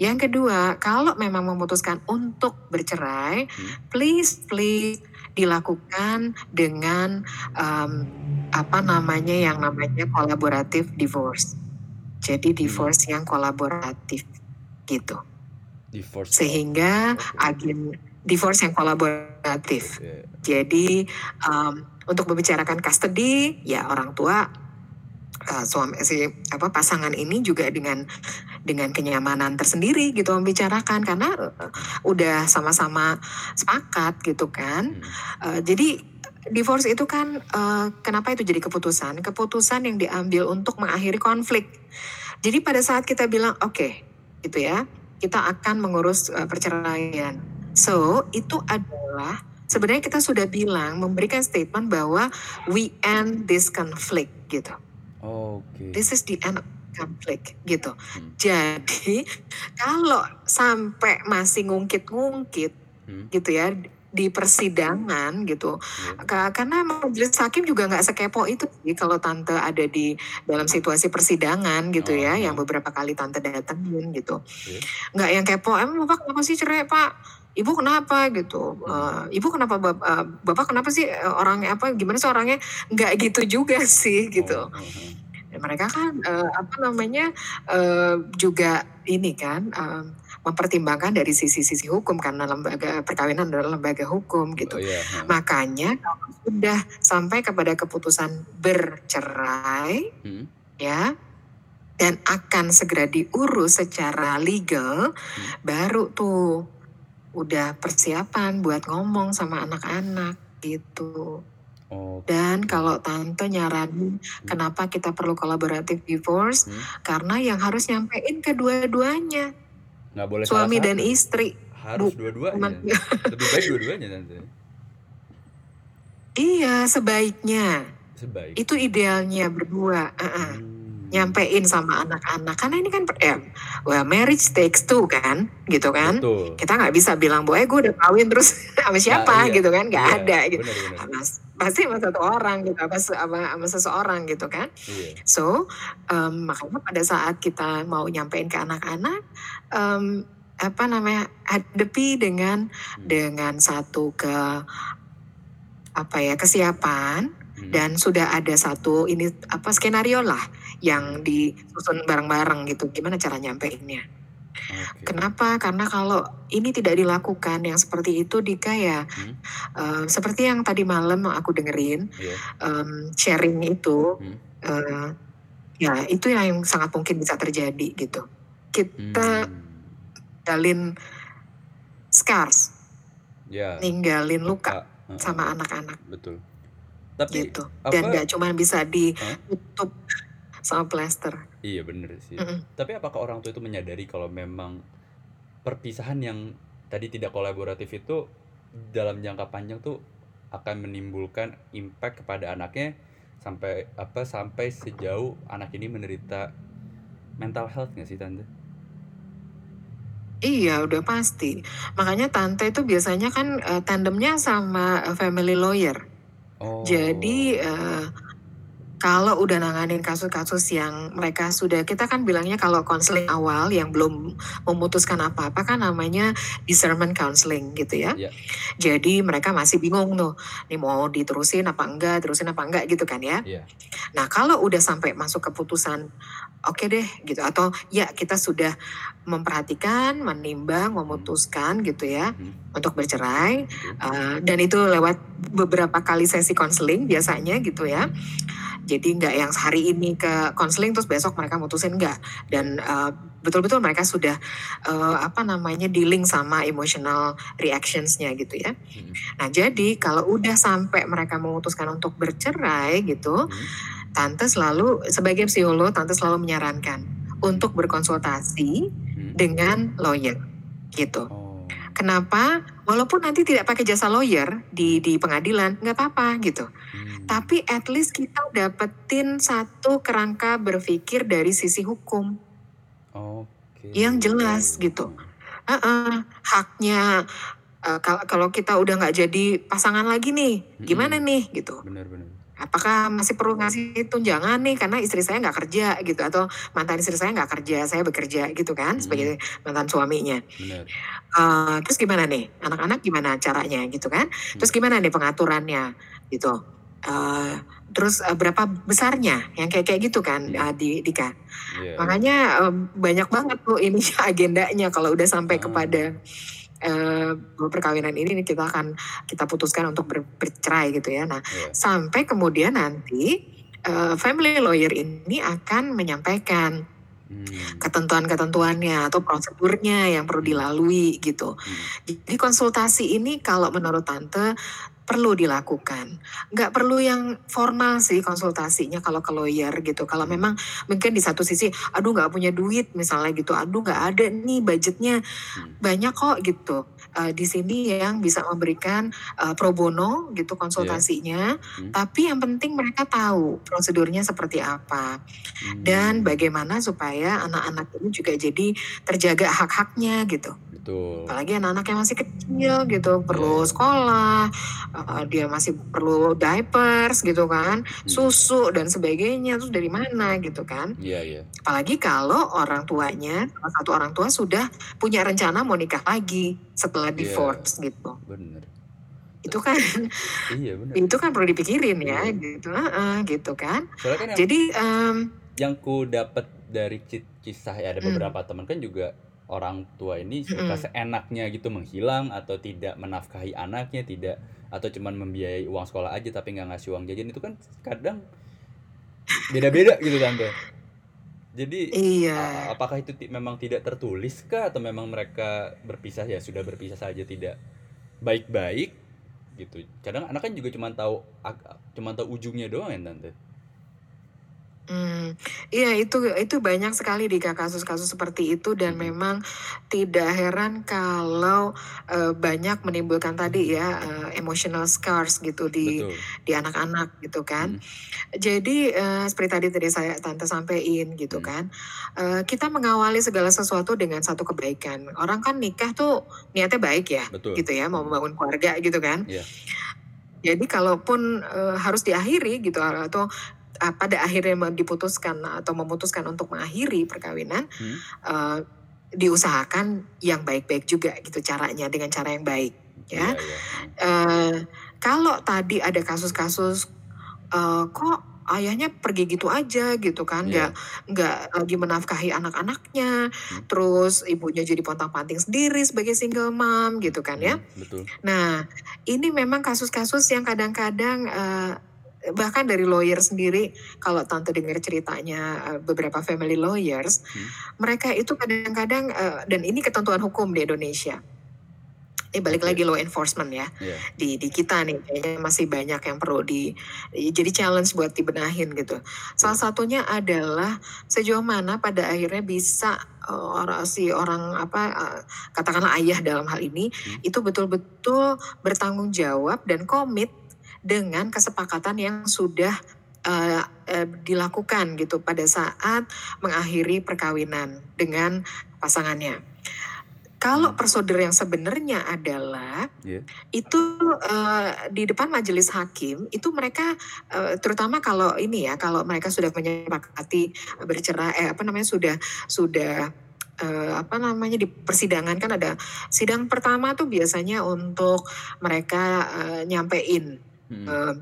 Yang kedua, kalau memang memutuskan untuk bercerai, Hmm. please please dilakukan dengan, mmm, apa namanya, yang namanya collaborative divorce. Jadi Hmm. divorce yang kolaboratif, gitu. Divorce Sehingga oke. agen divorce yang kolaboratif. Iya. Jadi, mmm, untuk membicarakan custody, ya orang tua, eee, suami si apa, pasangan ini juga dengan dengan kenyamanan tersendiri gitu membicarakan karena, eee, udah sama-sama sepakat gitu kan. Hmm. Eee, jadi divorce itu kan, eee, kenapa itu jadi keputusan? Keputusan yang diambil untuk mengakhiri konflik. Jadi pada saat kita bilang, "Oke," gitu ya, "kita akan mengurus, eee, perceraian." So, itu adalah sebenarnya kita sudah bilang, memberikan statement bahwa we end this conflict gitu. Oke. This is the end konflik gitu. Hmm. Jadi kalau sampai masih ngungkit-ngungkit Hmm. gitu ya di persidangan gitu. Ka- Karena majelis hakim juga nggak sekepo itu sih kalau tante ada di dalam situasi persidangan gitu ya, Oh. yang beberapa kali tante datengin gitu. Iya. Nggak yang kepo, emang bapak kenapa sih cerai pak? Ibu kenapa gitu? Hmm. Eh, ibu kenapa bap- eh, bapak kenapa sih eh, orangnya apa? Gimana sih orangnya? Nggak gitu juga sih gitu. Oh, oh, oh. Ya, mereka kan eh, apa namanya eh, juga ini kan eh, mempertimbangkan dari sisi-sisi hukum karena lembaga perkawinan adalah lembaga hukum gitu. Oh, ha. Makanya kalau sudah sampai kepada keputusan bercerai Hmm. ya dan akan segera diurus secara legal, baru tuh udah persiapan buat ngomong sama anak-anak gitu. Oh. Dan kalau tante nyaranin kenapa kita perlu collaborative divorce, Hmm. karena yang harus nyampein kedua-duanya, Nggak boleh suami salah dan satu. istri. Harus dua-duanya. Lebih baik dua-duanya tante. Iya, sebaiknya. Sebaik. Itu idealnya berdua. uh-uh. Hmm. Nyampein sama anak-anak. Karena ini kan, eh, well, marriage takes two kan, gitu kan. Betul. Kita nggak bisa bilang eh gue udah kawin terus sama siapa Nah, iya. gitu kan, nggak Iya, ada gitu. Benar-benar. Mas- pasti sama satu orang gitu, apa sama, sama seseorang gitu kan. Iya. So, em, makanya pada saat kita mau nyampein ke anak-anak, em, apa namanya, hadapi dengan Hmm. dengan satu ke apa ya kesiapan Hmm. dan sudah ada satu ini apa skenario lah yang disusun bareng-bareng gitu. Gimana cara nyampeinnya? Oke. Kenapa? Karena kalau ini tidak dilakukan yang seperti itu, Dika ya, Hmm. eh, seperti yang tadi malam aku dengerin Iya. em, sharing itu, Hmm. eh, ya itu yang sangat mungkin bisa terjadi gitu. Kita Hmm. ninggalin scars, Ya. ninggalin luka Heeh. sama anak-anak Betul. Tapi gitu. apa? Dan nggak cuma bisa ditutup sama plester. Iya bener sih. Mm-mm. Tapi apakah orang tua itu menyadari kalau memang perpisahan yang tadi tidak kolaboratif itu dalam jangka panjang tuh akan menimbulkan impact kepada anaknya sampai apa sampai sejauh anak ini menderita mental health nggak sih tante? Iya, udah pasti. Makanya tante itu biasanya kan eh, tandemnya sama family lawyer. Oh. Jadi eh, kalau udah nanganin kasus-kasus yang mereka sudah kita kan bilangnya kalau konseling awal yang belum memutuskan apa-apa kan namanya discernment counseling gitu ya. Iya. Jadi mereka masih bingung tuh, nih mau diterusin apa enggak, terusin apa enggak gitu kan ya. Iya. Nah kalau udah sampai masuk keputusan, oke deh gitu atau ya kita sudah memperhatikan, menimbang, memutuskan gitu ya Hmm. untuk bercerai. Uh, dan itu lewat beberapa kali sesi konseling biasanya gitu ya. Jadi nggak yang hari ini ke konseling terus besok mereka mutusin nggak. Dan uh, betul-betul mereka sudah uh, apa namanya dealing sama emotional reactionsnya gitu ya. Hmm. Nah jadi kalau udah sampai mereka memutuskan untuk bercerai gitu, Hmm. tante selalu sebagai psikolog tante selalu menyarankan untuk berkonsultasi Hmm. dengan lawyer gitu. Oh. Kenapa? Walaupun nanti tidak pakai jasa lawyer di di pengadilan, nggak apa-apa gitu. Hmm. Tapi at least kita dapetin satu kerangka berpikir dari sisi hukum Oke. yang jelas gitu. Heeh, haknya eh, kal- kalau kita udah nggak jadi pasangan lagi nih, gimana nih gitu? Benar-benar. Apakah masih perlu ngasih tunjangan nih karena istri saya nggak kerja gitu atau mantan istri saya nggak kerja, saya bekerja gitu kan Mm-mm. sebagai mantan suaminya. Benar. Eh, terus gimana nih anak-anak gimana caranya gitu kan terus gimana nih pengaturannya gitu Eh, terus eh, berapa besarnya yang kayak kayak gitu kan Iya. eh, di Dika Iya. makanya eh, banyak banget tuh ini agendanya kalau udah sampai Ah. kepada eh, perkawinan ini kita akan kita putuskan untuk ber- bercerai gitu ya nah Iya. sampai kemudian nanti eh, family lawyer ini akan menyampaikan Hmm. ketentuan-ketentuannya atau prosedurnya yang perlu dilalui gitu. Hmm. Jadi konsultasi ini kalau menurut tante perlu dilakukan. Nggak perlu yang formal sih konsultasinya kalau ke lawyer gitu. Kalau memang mungkin di satu sisi, aduh nggak punya duit misalnya gitu, aduh nggak ada nih budgetnya, Hmm. banyak kok gitu. Eh, di sini yang bisa memberikan eh, pro bono gitu Iya. konsultasinya, Hmm. tapi yang penting mereka tahu prosedurnya seperti apa dan Hmm. bagaimana supaya anak-anak ini juga jadi terjaga hak-haknya gitu. Betul. Apalagi anak-anak yang masih kecil gitu, perlu Iya. sekolah, eh, dia masih perlu diapers gitu kan, Hmm. susu dan sebagainya, terus dari mana gitu kan. Iya, iya. Apalagi kalau orang tuanya, salah satu orang tua sudah punya rencana mau nikah lagi setelah Iya. divorce gitu. Bener. Itu kan Iya, bener. itu kan perlu dipikirin ya Iya. gitu, heeh, gitu kan. Soalnya kan yang Jadi em, yang ku dapat dari kisah ya ada Hmm. beberapa teman kan juga orang tua ini suka Mm-mm. seenaknya gitu menghilang atau tidak menafkahi anaknya tidak atau cuman membiayai uang sekolah aja tapi nggak ngasih uang jajan itu kan kadang beda-beda gitu tante jadi iya. apakah itu memang tidak tertulis kah? Atau memang mereka berpisah? Ya sudah berpisah saja tidak baik-baik gitu. Kadang anak kan juga cuma tahu cuma tahu ujungnya doang ya tante Hmm, iya itu itu banyak sekali di kasus-kasus seperti itu dan Mm-mm. memang tidak heran kalau eh, banyak menimbulkan tadi ya eh, emotional scars gitu di betul di anak-anak gitu kan. Mm, Jadi eh, seperti tadi tadi saya tante sampein gitu mm, kan, kita mengawali segala sesuatu dengan satu kebaikan. Orang kan nikah tuh niatnya baik ya, betul gitu ya, mau membangun keluarga gitu kan. iya Jadi kalaupun harus diakhiri gitu atau ah, pada akhirnya diputuskan atau memutuskan untuk mengakhiri perkawinan, Hmm, eh, diusahakan yang baik-baik juga gitu caranya dengan cara yang baik ya. iya iya. Eh, kalau tadi ada kasus-kasus eh, kok ayahnya pergi gitu aja gitu kan, iya. nggak nggak lagi menafkahi anak-anaknya, Hmm, terus ibunya jadi pontang-panting sendiri sebagai single mom gitu kan ya. hmm, betul. Nah, ini memang kasus-kasus yang kadang-kadang eh, bahkan dari lawyer sendiri, kalau tante dengar ceritanya eh, beberapa family lawyers, Hmm, mereka itu kadang-kadang eh, dan ini ketentuan hukum di Indonesia. Ini balik oke. lagi law enforcement ya. Iya. Di di kita nih kayaknya masih banyak yang perlu di jadi challenge buat dibenahin gitu. Salah betul satunya adalah sejauh mana pada akhirnya bisa eh, orang si orang apa katakanlah ayah dalam hal ini Hmm, itu betul-betul bertanggung jawab dan komit dengan kesepakatan yang sudah eh, eh, dilakukan gitu pada saat mengakhiri perkawinan dengan pasangannya. Kalau hmm, prosedur yang sebenarnya adalah iya. itu eh, di depan majelis hakim itu mereka eh, terutama kalau ini ya kalau mereka sudah menyepakati bercerai eh, apa namanya sudah sudah eh, apa namanya di persidangan kan ada sidang pertama tuh biasanya untuk mereka eh, nyampein Hmm, eh,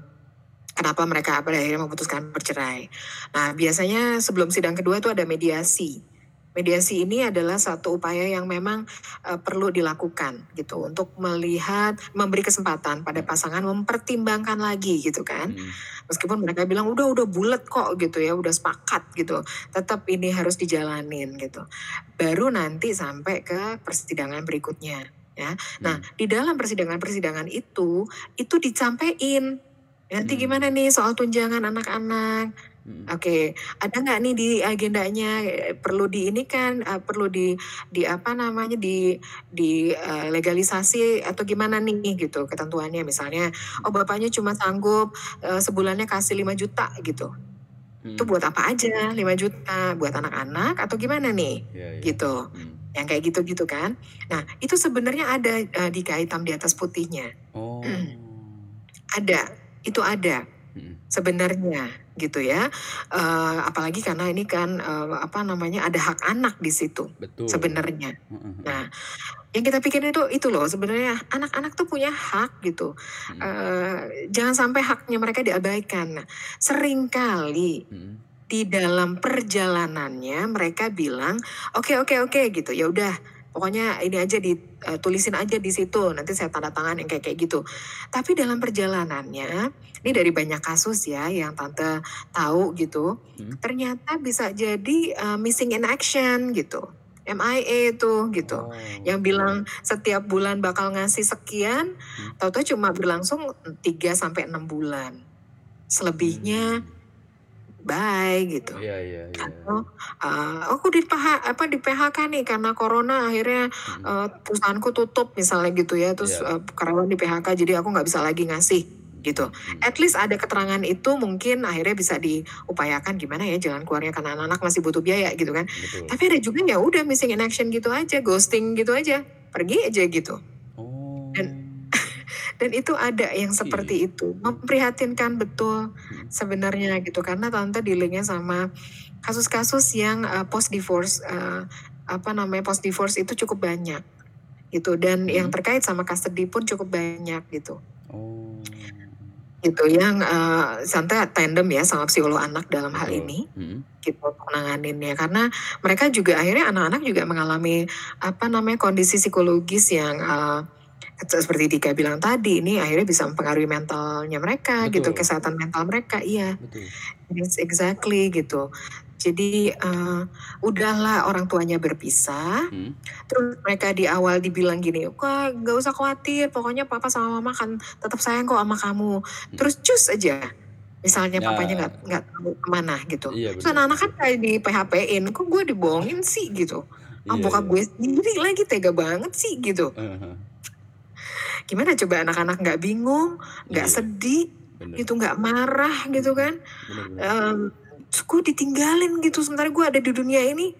kenapa mereka pada akhirnya memutuskan bercerai. Nah biasanya sebelum sidang kedua itu ada mediasi. Mediasi ini adalah satu upaya yang memang eh, perlu dilakukan gitu untuk melihat memberi kesempatan pada pasangan mempertimbangkan lagi gitu kan. hmm, Meskipun mereka bilang udah udah bulat kok gitu ya, udah sepakat gitu. Tetap ini harus dijalanin gitu. Baru nanti sampai ke persidangan berikutnya ya. Nah, hmm, di dalam persidangan-persidangan itu itu disampaikan nanti hmm, gimana nih soal tunjangan anak-anak. hmm, Oke, ada nggak nih di agendanya perlu di ini kan eh, perlu di di apa namanya di di eh, legalisasi atau gimana nih gitu ketentuannya misalnya oh bapaknya cuma sanggup eh, sebulannya kasih 5 juta gitu. Itu hmm, buat apa aja 5 juta? Buat anak-anak atau gimana nih? iya iya Gitu. hmm. Yang kayak gitu-gitu kan. Nah, itu sebenarnya ada eh, di hitam di atas putihnya. oh Ada, itu ada hmm, sebenarnya gitu ya. Eh, apalagi karena ini kan eh, apa namanya ada hak anak di situ betul sebenarnya. Hmm, hmm, hmm, Nah, yang kita pikirin itu itu loh sebenarnya anak-anak tuh punya hak gitu. hmm, jangan sampai haknya mereka diabaikan. Nah, sering kali hmm, di dalam perjalanannya mereka bilang oke oke oke gitu ya udah pokoknya ini aja ditulisin aja di situ nanti saya tanda tangan yang kayak kayak gitu tapi dalam perjalanannya ini dari banyak kasus ya yang tante tahu gitu hmm, ternyata bisa jadi uh, missing in action gitu MIA tuh gitu. Oh. Yang bilang setiap bulan bakal ngasih sekian, Hmm. tahu-tahu cuma berlangsung 3 sampai 6 bulan. Selebihnya Hmm. Bye gitu. Iya iya iya. Atau uh, aku di PH, apa di PHK nih karena corona akhirnya Hmm. uh, perusahaanku tutup misalnya gitu ya, terus Iya. uh, karyawan di PHK jadi aku nggak bisa lagi ngasih gitu. Hmm. At least ada keterangan itu mungkin akhirnya bisa diupayakan gimana ya jalan keluarnya karena anak-anak masih butuh biaya gitu kan. Betul. Tapi ada juga ya udah missing in action gitu aja, ghosting gitu aja, pergi aja gitu. Oh. Dan itu ada yang seperti itu, memprihatinkan betul sebenarnya gitu karena tante dealingnya sama kasus-kasus yang uh, post divorce uh, apa namanya post divorce itu cukup banyak gitu dan yang Hmm. terkait sama custody pun cukup banyak gitu Oh. gitu yang uh, Sante tandem ya sama psikolog anak dalam hal Betul. ini Hmm. gitu untuk nanganinnya karena mereka juga akhirnya anak-anak juga mengalami apa namanya kondisi psikologis yang uh, seperti Dika bilang tadi ini akhirnya bisa mempengaruhi mentalnya mereka gitu Betul. kesehatan mental mereka iya Betul. Yes, exactly gitu jadi uh, udahlah orang tuanya berpisah Hmm. terus mereka di awal dibilang gini kok nggak usah khawatir pokoknya papa sama mama kan tetap sayang kok sama kamu terus cus aja misalnya Ya. papanya nggak nggak tahu ke mana gitu Iya Terus anak-anak kan kayak di PHP-in, kok gue dibohongin sih gitu. Ah Iya, bokap iya. gue sendiri lagi tega banget sih gitu. Heeh. Gimana coba anak-anak nggak bingung, nggak Iya, sedih, benar. gitu nggak marah gitu kan. Terus gue ditinggalin gitu sementara gue ada di dunia ini.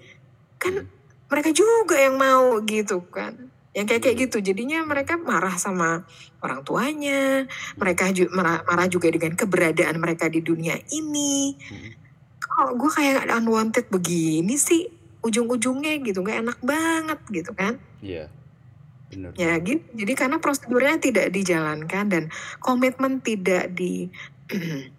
Kan Hmm. mereka juga yang mau gitu kan. Yang kayak kayak Iya. gitu. Jadinya mereka marah sama orang tuanya. Mereka ju- marah, marah juga dengan keberadaan mereka di dunia ini. Kok gue kayak unwanted begini sih ujung-ujungnya gitu nggak enak banget gitu kan Iya. Benar. ya gitu jadi karena prosedurnya tidak dijalankan dan komitmen tidak di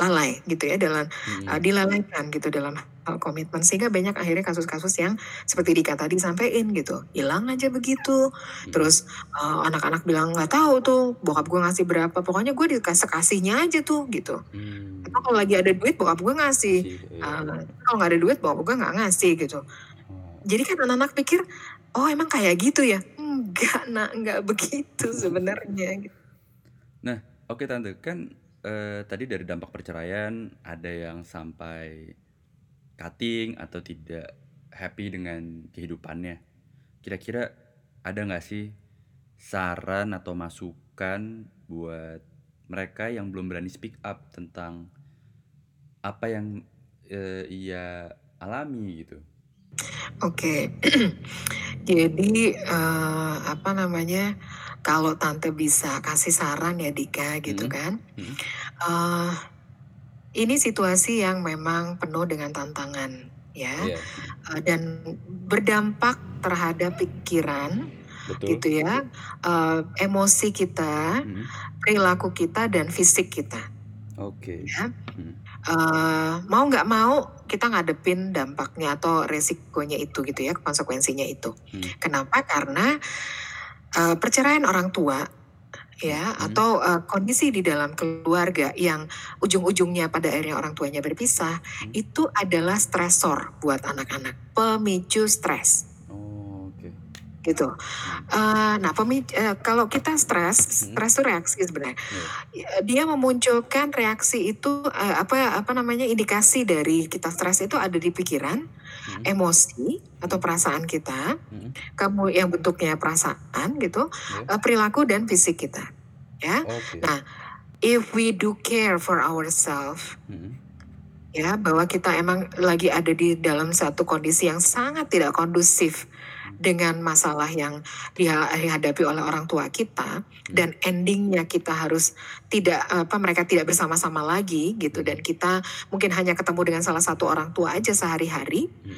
lalai gitu ya dalam Hmm. uh, dilalaikan gitu dalam hal komitmen sehingga banyak akhirnya kasus-kasus yang seperti Dika tadi sampein gitu hilang aja begitu terus uh, anak-anak bilang nggak tahu tuh bokap gue ngasih berapa pokoknya gue dikasih kasihnya aja tuh gitu Hmm. Atau kalau lagi ada duit bokap gue ngasih Sih. Uh, kalau nggak ada duit bokap gue nggak ngasih gitu Oh. jadi kan anak-anak pikir oh emang kayak gitu ya enggak nak enggak begitu sebenarnya gitu. Oke tante, kan eh, tadi dari dampak perceraian ada yang sampai cutting atau tidak happy dengan kehidupannya. Kira-kira ada nggak sih saran atau masukan buat mereka yang belum berani speak up tentang apa yang eh, ia alami gitu? Oke, jadi eh, apa namanya? Kalau tante bisa kasih saran ya Dika gitu Mm-mm. kan? Mm-mm. eh ini situasi yang memang penuh dengan tantangan ya Iya, Eh, dan berdampak terhadap pikiran betul. gitu ya, eh, emosi kita, Mm. perilaku kita dan fisik kita. Oke. Ya. Mm. Eh, mau nggak mau kita ngadepin dampaknya atau resikonya itu gitu ya, konsekuensinya itu. Hmm. Kenapa? Karena eh, perceraian orang tua ya Hmm. atau eh, kondisi di dalam keluarga yang ujung-ujungnya pada akhirnya orang tuanya berpisah Hmm. itu adalah stresor buat anak-anak, pemicu stres. Gitu. Eh, nah, pemicu, eh, kalau kita stres, Hmm. stres itu reaksi sebenarnya. Iya. Ya, Dia memunculkan reaksi itu eh, apa apa namanya indikasi dari kita stres itu ada di pikiran, Hmm. emosi atau perasaan kita, Hmm. kamu yang bentuknya perasaan gitu, Iya. eh, perilaku dan fisik kita. Ya, Oke. Nah, if we do care for ourselves, Hmm. ya bahwa kita emang lagi ada di dalam satu kondisi yang sangat tidak kondusif dengan masalah yang diha- dihadapi oleh orang tua kita dan endingnya kita harus tidak apa mereka tidak bersama-sama lagi gitu dan kita mungkin hanya ketemu dengan salah satu orang tua aja sehari-hari Hmm.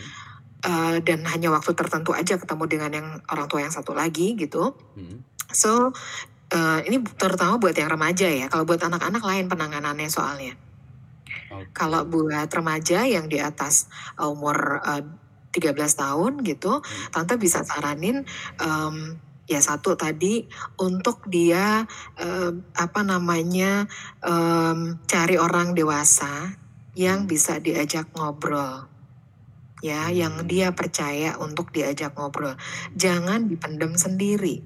eh, dan hanya waktu tertentu aja ketemu dengan yang orang tua yang satu lagi gitu Hmm. so eh, ini terutama buat yang remaja ya kalau buat anak-anak lain penanganannya soalnya Oke. kalau buat remaja yang di atas uh, umur uh, 13 tahun gitu, tante bisa saranin em, ya satu tadi untuk dia em, apa namanya em, cari orang dewasa yang Hmm. bisa diajak ngobrol ya yang Hmm. dia percaya untuk diajak ngobrol. Jangan dipendam sendiri.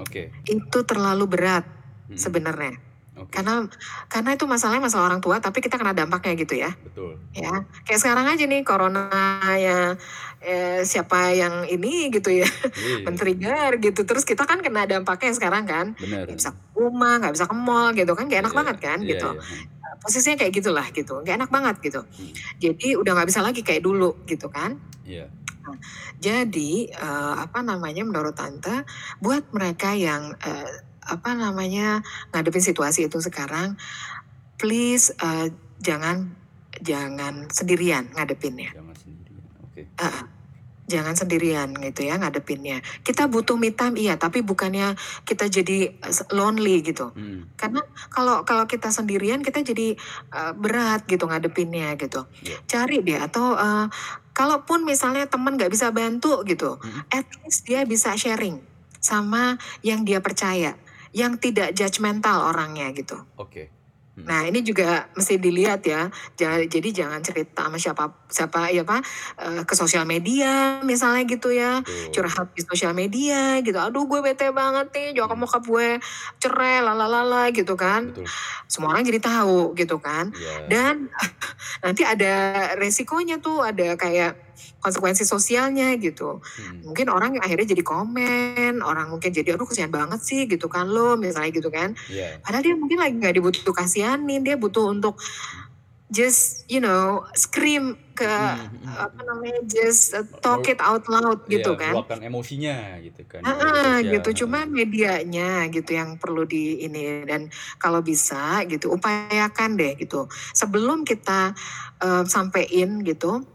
Oke. Itu terlalu berat Mm-mm. sebenarnya. Oke. Karena karena itu masalahnya masalah orang tua tapi kita kena dampaknya gitu ya. Betul. Ya. Kayak sekarang aja nih corona ya eh, siapa yang ini gitu ya Iya. men-trigger gitu. Terus kita kan kena dampaknya sekarang kan. Benar. Nggak bisa ke rumah, nggak bisa ke mall gitu kan. Gak enak Iya, banget kan iya, gitu. iya. Posisinya kayak gitulah gitu. Gak enak banget gitu. Hmm. Jadi udah nggak bisa lagi kayak dulu gitu kan. Iya. Jadi eh, apa namanya menurut tante buat mereka yang eh, apa namanya ngadepin situasi itu sekarang, please eh, jangan jangan sendirian ngadepinnya. Jangan sendirian. Oke. Eh, jangan sendirian gitu ya ngadepinnya. Kita butuh me time iya, tapi bukannya kita jadi eh, lonely gitu. Hmm. Karena kalau kalau kita sendirian kita jadi eh, berat gitu ngadepinnya gitu. Iya. Cari deh atau eh, kalaupun misalnya teman nggak bisa bantu gitu, Mm-mm. at least dia bisa sharing sama yang dia percaya, yang tidak judgmental orangnya gitu. Oke. Hmm. Nah ini juga mesti dilihat ya. Ja- Jadi jangan cerita sama siapa siapa ya pak eh, ke sosial media misalnya gitu ya Betul. curhat di sosial media gitu. Aduh gue bete banget nih, jawab bokap gue cerai lalalala gitu kan. Betul. Semua orang jadi tahu gitu kan. Iya. Dan nanti ada resikonya tuh, ada kayak konsekuensi sosialnya gitu. Hmm. Mungkin orang yang akhirnya jadi komen, orang mungkin jadi aduh kesian banget sih gitu kan lo misalnya gitu kan. Iya. Padahal dia mungkin lagi nggak dibutuh kasihanin, dia butuh untuk just you know scream ke Hmm, hmm, hmm. apa namanya just uh, talk it out loud gitu Iya, kan. meluapkan emosinya gitu kan. Ah, gitu cuma medianya gitu yang perlu di ini dan kalau bisa gitu upayakan deh gitu sebelum kita eh, sampein gitu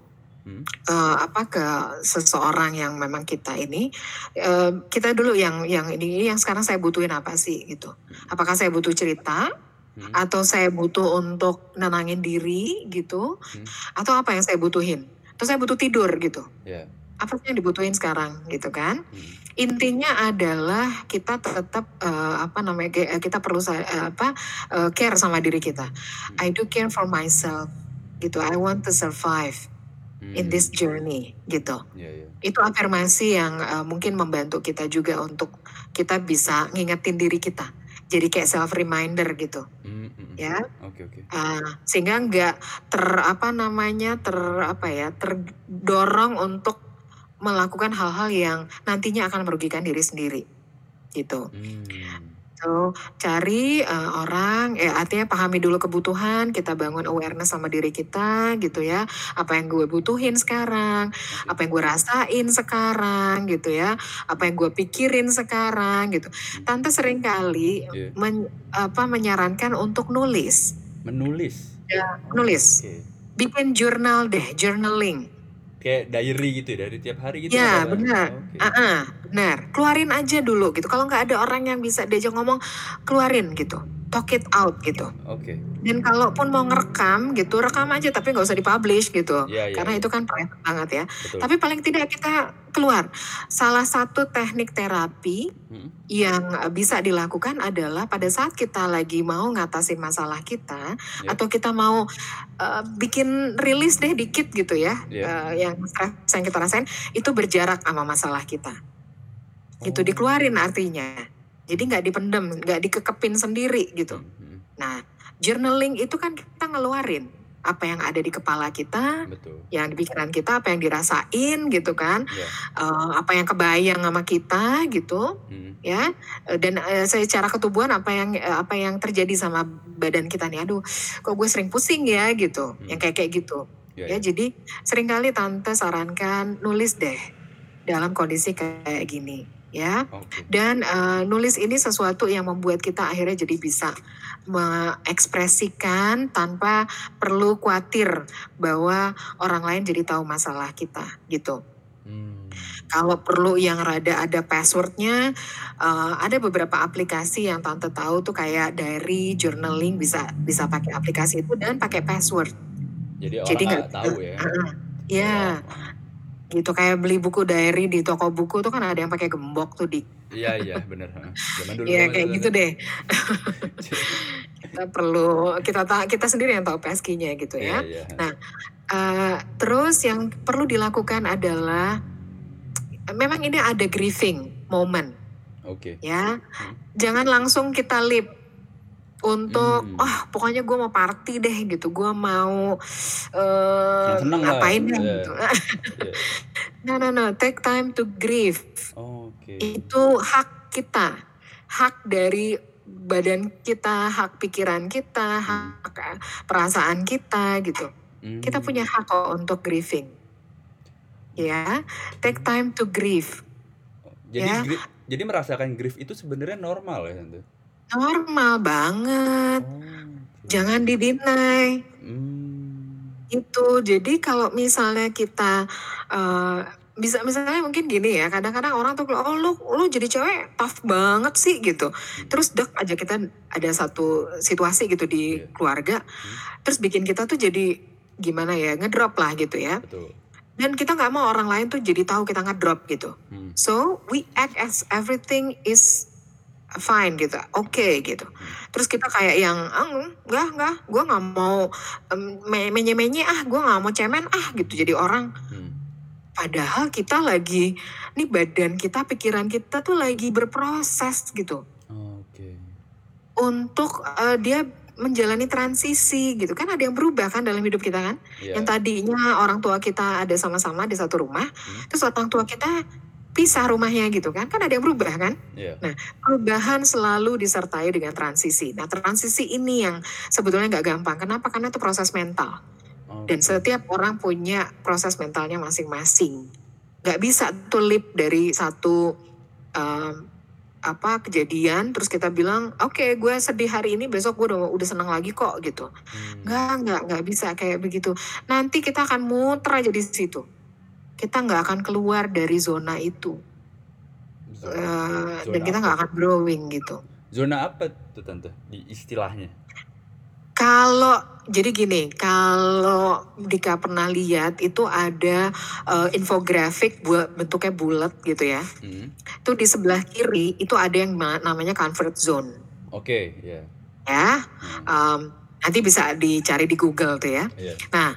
Hmm. eh, apa ke seseorang yang memang kita ini eh, kita dulu yang yang ini yang sekarang saya butuhin apa sih gitu. Apakah saya butuh cerita? Hmm. atau saya butuh untuk nenangin diri gitu? Hmm. atau apa yang saya butuhin? Atau saya butuh tidur gitu? Iya. apa sih yang dibutuhin sekarang gitu kan? Hmm. intinya adalah kita tetap eh, apa namanya kita perlu eh, apa eh, care sama diri kita. I do care for myself gitu. I want to survive in this Hmm. journey gitu Iya, iya. itu afirmasi yang eh, mungkin membantu kita juga untuk kita bisa ngingetin diri kita jadi kayak self reminder gitu Hmm, hmm, hmm. ya Oke, oke. Ah, sehingga nggak ter apa namanya ter apa ya terdorong untuk melakukan hal-hal yang nantinya akan merugikan diri sendiri gitu. Hmm. So cari eh, orang, eh artinya pahami dulu kebutuhan, kita bangun awareness sama diri kita gitu ya. Apa yang gue butuhin sekarang, apa yang gue rasain sekarang gitu ya, apa yang gue pikirin sekarang gitu. Tante sering kali Iya. men- apa menyarankan untuk nulis, Menulis. nulis. Oke. bikin jurnal deh, journaling. Kayak diary gitu ya, dari tiap hari gitu. Ya, benar. Oke. Ah, ah, benar. Keluarin aja dulu gitu. Kalau nggak ada orang yang bisa diajak ngomong, keluarin gitu. Talk it out gitu. Oke. Dan kalaupun mau ngerekam gitu, rekam aja tapi nggak usah dipublish gitu. Iya, iya. Karena iya. itu kan private banget ya. Betul. Tapi paling tidak kita keluar. Salah satu teknik terapi Hmm. yang bisa dilakukan adalah pada saat kita lagi mau ngatasin masalah kita Ya. atau kita mau eh, bikin rilis deh dikit gitu ya Ya. eh, yang stres yang kita rasain itu berjarak sama masalah kita gitu Oh. dikeluarin artinya jadi nggak dipendem nggak dikekepin sendiri gitu hmm. nah journaling itu kan kita ngeluarin apa yang ada di kepala kita Betul. yang di pikiran kita apa yang dirasain gitu kan Ya. Eh, apa yang kebayang sama kita gitu Hmm. ya Eh, dan eh, secara ketubuhan apa yang eh, apa yang terjadi sama badan kita nih aduh kok gue sering pusing ya gitu Hmm. yang kayak kayak gitu Ya, ya ya. jadi sering kali tante sarankan nulis deh dalam kondisi kayak gini ya Oke. dan eh, nulis ini sesuatu yang membuat kita akhirnya jadi bisa mengekspresikan tanpa perlu khawatir bahwa orang lain jadi tahu masalah kita gitu Hmm. kalau perlu yang rada ada passwordnya, eh, ada beberapa aplikasi yang tante tahu tuh kayak diary, journaling bisa bisa pakai aplikasi itu dan pakai password. Jadi orang Jadi nggak nggak tahu ya. Ya, gitu kayak beli buku diary di toko buku tuh kan ada yang pakai gembok tuh di. Iya iya benar. Zaman dulu. Ya banget kayak itu. gitu deh. Kita perlu kita ta kita sendiri yang tahu pesky-nya gitu Iya ya. iya, heeh. Nah, eee, terus yang perlu dilakukan adalah memang ini ada grieving moment Oke. ya. Mhm. Jangan langsung kita leap untuk, Mmm. "Ah, pokoknya gue mau party deh," gitu, "gue mau, Seneng-seneng lah, ngapain deh," iya. gitu. Iya. No no no, take time to grieve. Oke. Itu hak kita, hak dari badan kita, hak pikiran kita, Mmm. hak, eee, perasaan kita gitu. Kita punya hak kok untuk grieving. Ya, take time to grieve. Jadi Ya. gri jadi merasakan grief itu sebenarnya normal ya, Tante? Normal banget. Oh, oke. Jangan di-deny. Mmm. Gitu. Jadi kalau misalnya kita, eee, bisa misalnya mungkin gini ya, kadang-kadang orang tuh, "Oh lu lu jadi cewek tough banget sih," gitu. Terus dek aja kita ada satu situasi gitu di Iya. keluarga, Mhm. terus bikin kita tuh jadi gimana ya, ngedrop lah gitu ya. Betul. Dan kita nggak mau orang lain tuh jadi tahu kita ngedrop gitu. Mhm. So, we act as everything is fine gitu, oke gitu. Mhm. Terus kita kayak yang, "Ah, enggak enggak, gue nggak mau, mmm, me menye-menye ah, gue nggak mau cemen ah," gitu jadi orang. Mhm. Padahal kita lagi nih badan kita, pikiran kita tuh lagi berproses gitu. Oke. Untuk, eee, dia menjalani transisi gitu. Kan ada yang berubah kan dalam hidup kita kan. Yang Iya. tadinya orang tua kita ada sama-sama di satu rumah, Mhm. terus orang tua kita pisah rumahnya gitu kan. Kan ada yang berubah kan. Iya. Nah, perubahan selalu disertai dengan transisi. Nah, transisi ini yang sebetulnya nggak gampang. Kenapa? Karena itu proses mental. Dan Oke. setiap orang punya proses mentalnya masing-masing. Nggak bisa tuh leap dari satu, mmm, apa, kejadian terus kita bilang, "Oke, gue sedih hari ini, besok gue udah udah senang lagi kok," gitu. Mmm. Nggak nggak nggak bisa kayak begitu. Nanti kita akan muter aja di situ. Kita nggak akan keluar dari zona itu. Zona dan zona kita apa nggak akan growing gitu. Zona apa tuh, Tante, di istilahnya? Kalau jadi gini, kalau Dika pernah lihat itu ada, eee, infografik bua bentuknya bulat gitu ya. Mhm. Itu di sebelah kiri itu ada yang ma namanya comfort zone. Oke, iya. Ya, Mhm. mmm, nanti bisa dicari di Google tuh ya. Iya. Nah,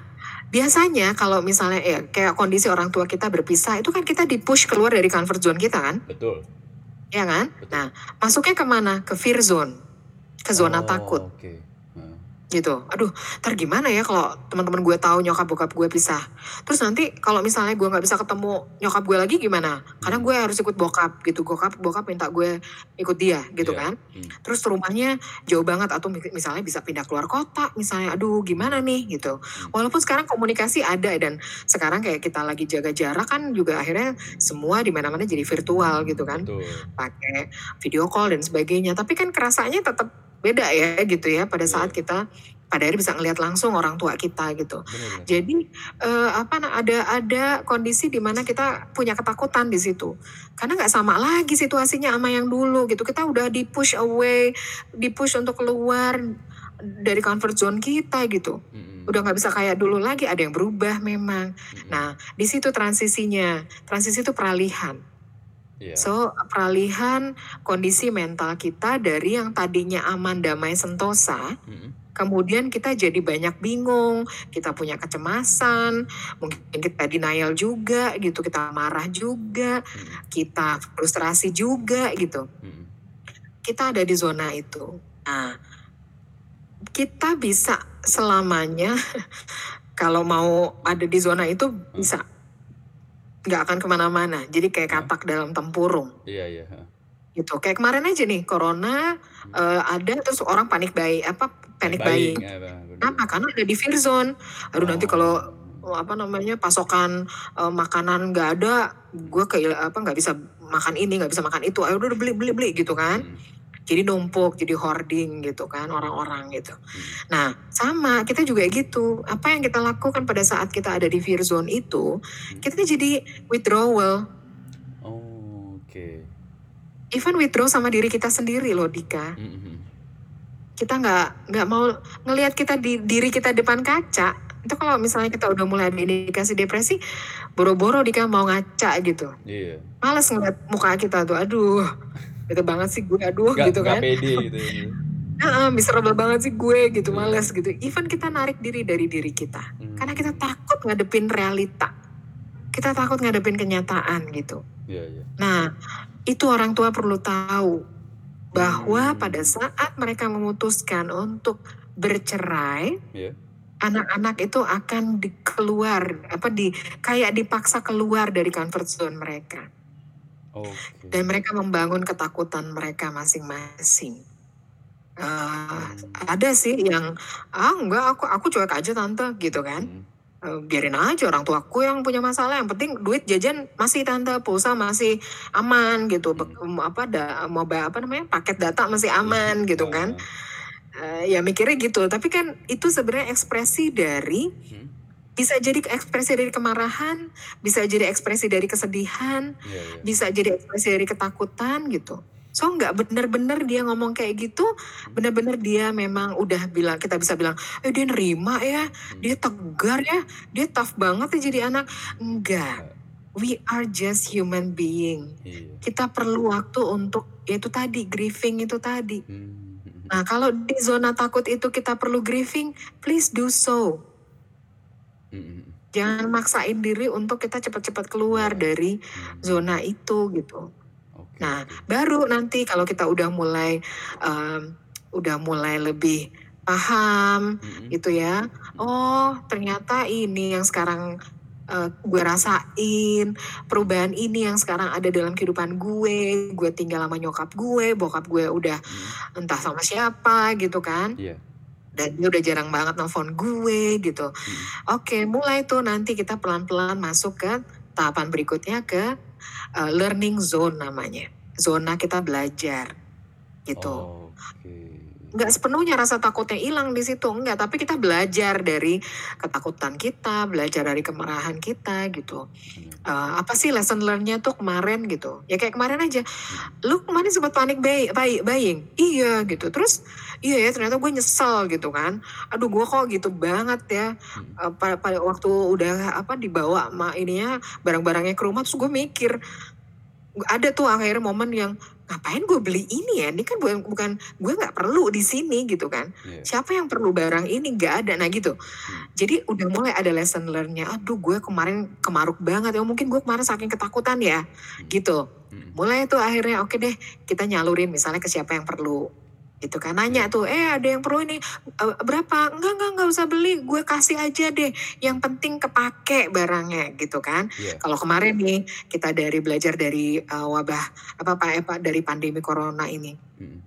biasanya kalau misalnya ya kayak kondisi orang tua kita berpisah, itu kan kita di-push keluar dari comfort zone kita kan? Betul. Iya kan? Betul. Nah, masuknya ke mana? Ke fear zone, ke zona takut. Oh, oke. Heeh. Gitu. Aduh, entar gimana ya kalau teman-teman gue tahu nyokap bokap gue pisah. Terus nanti kalau misalnya gue nggak bisa ketemu nyokap gue lagi gimana? Mhm. gue harus ikut bokap gitu. Bokap bokap minta gue ikut dia gitu Iya. kan. Mhm. Terus rumahnya jauh banget atau mi misalnya bisa pindah keluar kota misalnya. Aduh, gimana nih gitu. Mhm. Walaupun sekarang komunikasi ada dan sekarang kayak kita lagi jaga jarak kan juga akhirnya semua di mana-mana jadi virtual gitu kan. Pakai video call dan sebagainya. Tapi kan kerasanya tetap beda ya gitu ya pada saat Iya. kita pada akhirnya bisa ngelihat langsung orang tua kita gitu. Bener. Jadi, eee, apa ada ada kondisi di mana kita punya ketakutan di situ. Karena nggak sama lagi situasinya sama yang dulu gitu. Kita udah di-push away, di-push untuk keluar dari comfort zone kita gitu. Mhm. Udah nggak bisa kayak dulu lagi, ada yang berubah memang. Mhm. Nah, di situ transisinya. Transisi itu peralihan. Iya. So, peralihan kondisi mental kita dari yang tadinya aman, damai, sentosa, Mhm. kemudian kita jadi banyak bingung, kita punya kecemasan, mungkin kita denial juga gitu, kita marah juga, Mhm. kita frustrasi juga gitu. Mhm. Kita ada di zona itu. Nah, kita bisa selamanya kalau mau ada di zona itu Heeh. bisa. Nggak akan ke mana-mana. Jadi kayak katak dalam tempurung. Iya iya. Gitu. Kayak kemarin aja nih, corona, Mhm. eee, ada terus orang panik buy apa, buying, buying. ya. Kenapa? Karena ada di fear zone. Aduh nanti kalau, Oh. apa namanya, pasokan, eee, makanan nggak ada, gue kayak apa, nggak bisa makan ini, nggak bisa makan itu, ayo udah beli beli beli gitu kan. Mhm. Jadi numpuk, jadi hoarding gitu kan orang-orang gitu. Mhm. Nah, sama kita juga gitu. Apa yang kita lakukan pada saat kita ada di fear zone itu, Mhm. kita jadi withdrawal. Oh, oke. Even withdraw sama diri kita sendiri loh, Dika. Mhm. Kita nggak nggak mau ngelihat kita di diri kita depan kaca. Itu kalau misalnya kita udah mulai ada indikasi depresi, boro-boro Dika mau ngaca gitu. Iya. Males ngeliat muka kita tuh, aduh, bete banget sih gue, aduh Nggak gitu kan. pede gitu. Heeh, miserable banget sih gue gitu, Iya. males gitu. Even kita narik diri dari diri kita. Karena kita Hmm. takut ngadepin realita. Kita takut ngadepin kenyataan gitu. Iya, iya. Nah, itu orang tua perlu tahu bahwa Hmm. pada saat mereka memutuskan untuk bercerai, Iya. anak-anak itu akan dikeluar apa di kayak dipaksa keluar dari comfort zone mereka. Dan mereka membangun ketakutan mereka masing-masing. Hmm. ada sih yang ah enggak aku aku cuek aja tante gitu kan. Hmm. Eh, biarin aja orang tuaku yang punya masalah yang penting duit jajan masih tante pulsa masih aman gitu Hmm. apa da, mau ba- apa namanya paket data masih aman gitu kan Eh, ya mikirnya gitu tapi kan itu sebenarnya ekspresi dari hmm. Bisa jadi ekspresi dari kemarahan bisa jadi ekspresi dari kesedihan Iya, iya. bisa jadi ekspresi dari ketakutan gitu so nggak bener-bener dia ngomong kayak gitu bener-bener dia memang udah bilang kita bisa bilang eh dia nerima ya Hmm. dia tegar ya dia tough banget ya jadi anak enggak we are just human being Iya. kita perlu waktu untuk ya itu tadi grieving itu tadi Hmm. nah kalau di zona takut itu kita perlu grieving please do so Hmm. jangan maksain diri untuk kita cepat-cepat keluar dari zona itu gitu Oke, Nah, baru nanti kalau kita udah mulai em, udah mulai lebih paham Hmm. gitu ya. Oh, ternyata ini yang sekarang eh, gue rasain, perubahan ini yang sekarang ada dalam kehidupan gue. Gue tinggal sama nyokap gue, bokap gue udah Hmm. entah sama siapa gitu kan. Iya. Dan dia udah jarang banget nelfon gue gitu. Hmm. Oke, mulai tuh nanti kita pelan-pelan masuk ke tahapan berikutnya ke uh, learning zone namanya. Zona kita belajar gitu. Oke. Nggak sepenuhnya rasa takutnya hilang di situ, enggak. Tapi kita belajar dari ketakutan kita, belajar dari kemarahan kita gitu. Uh, apa sih lesson learn-nya tuh kemarin gitu? Ya kayak kemarin aja. Lu kemarin sempat panik buy, buy- buying? Iya gitu. Terus iya ya ternyata gue nyesel gitu kan. Aduh gue kok gitu banget ya. Eh, pada, pada waktu udah apa dibawa ma ininya barang-barangnya ke rumah terus gue mikir ada tuh akhirnya momen yang ngapain gue beli ini ya? Ini kan bukan bukan gue nggak perlu di sini gitu kan. Iya. siapa yang perlu barang ini? Nggak ada. Nah gitu. Hmm. jadi udah mulai ada lesson learn-nya. Aduh gue kemarin kemaruk banget ya. Mungkin gue kemarin saking ketakutan ya. Gitu. Hmm. mulai tuh akhirnya oke deh kita nyalurin misalnya ke siapa yang perlu gitu kan nanya tuh eh ada yang perlu ini "Eh, berapa enggak enggak enggak usah beli gue kasih aja deh yang penting kepake barangnya gitu kan Iya. kalau kemarin nih kita dari belajar dari eh, wabah apa pak eh, Pak, dari pandemi corona ini Hmm.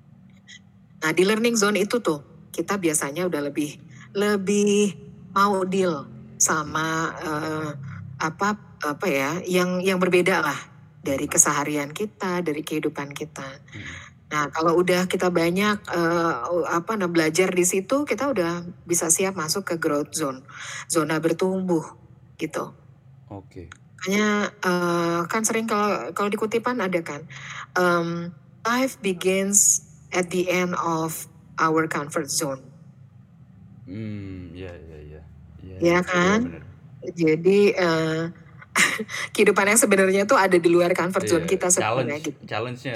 nah di learning zone itu tuh kita biasanya udah lebih lebih mau deal sama eh, apa apa ya yang yang berbeda lah dari keseharian kita dari kehidupan kita Hmm. Nah, kalau udah kita banyak eh, apa nah belajar di situ, kita udah bisa siap masuk ke growth zone, zona bertumbuh gitu. Oke. Makanya eh, kan sering kalau kalau di kutipan ada kan, em, life begins at the end of our comfort zone. Hmm. Iya, iya, iya. Iya, Iya iya, kan? benar. Jadi eh, kehidupan yang sebenarnya tuh ada di luar comfort zone Iya, kita sebenarnya challenge, gitu. challenge-nya.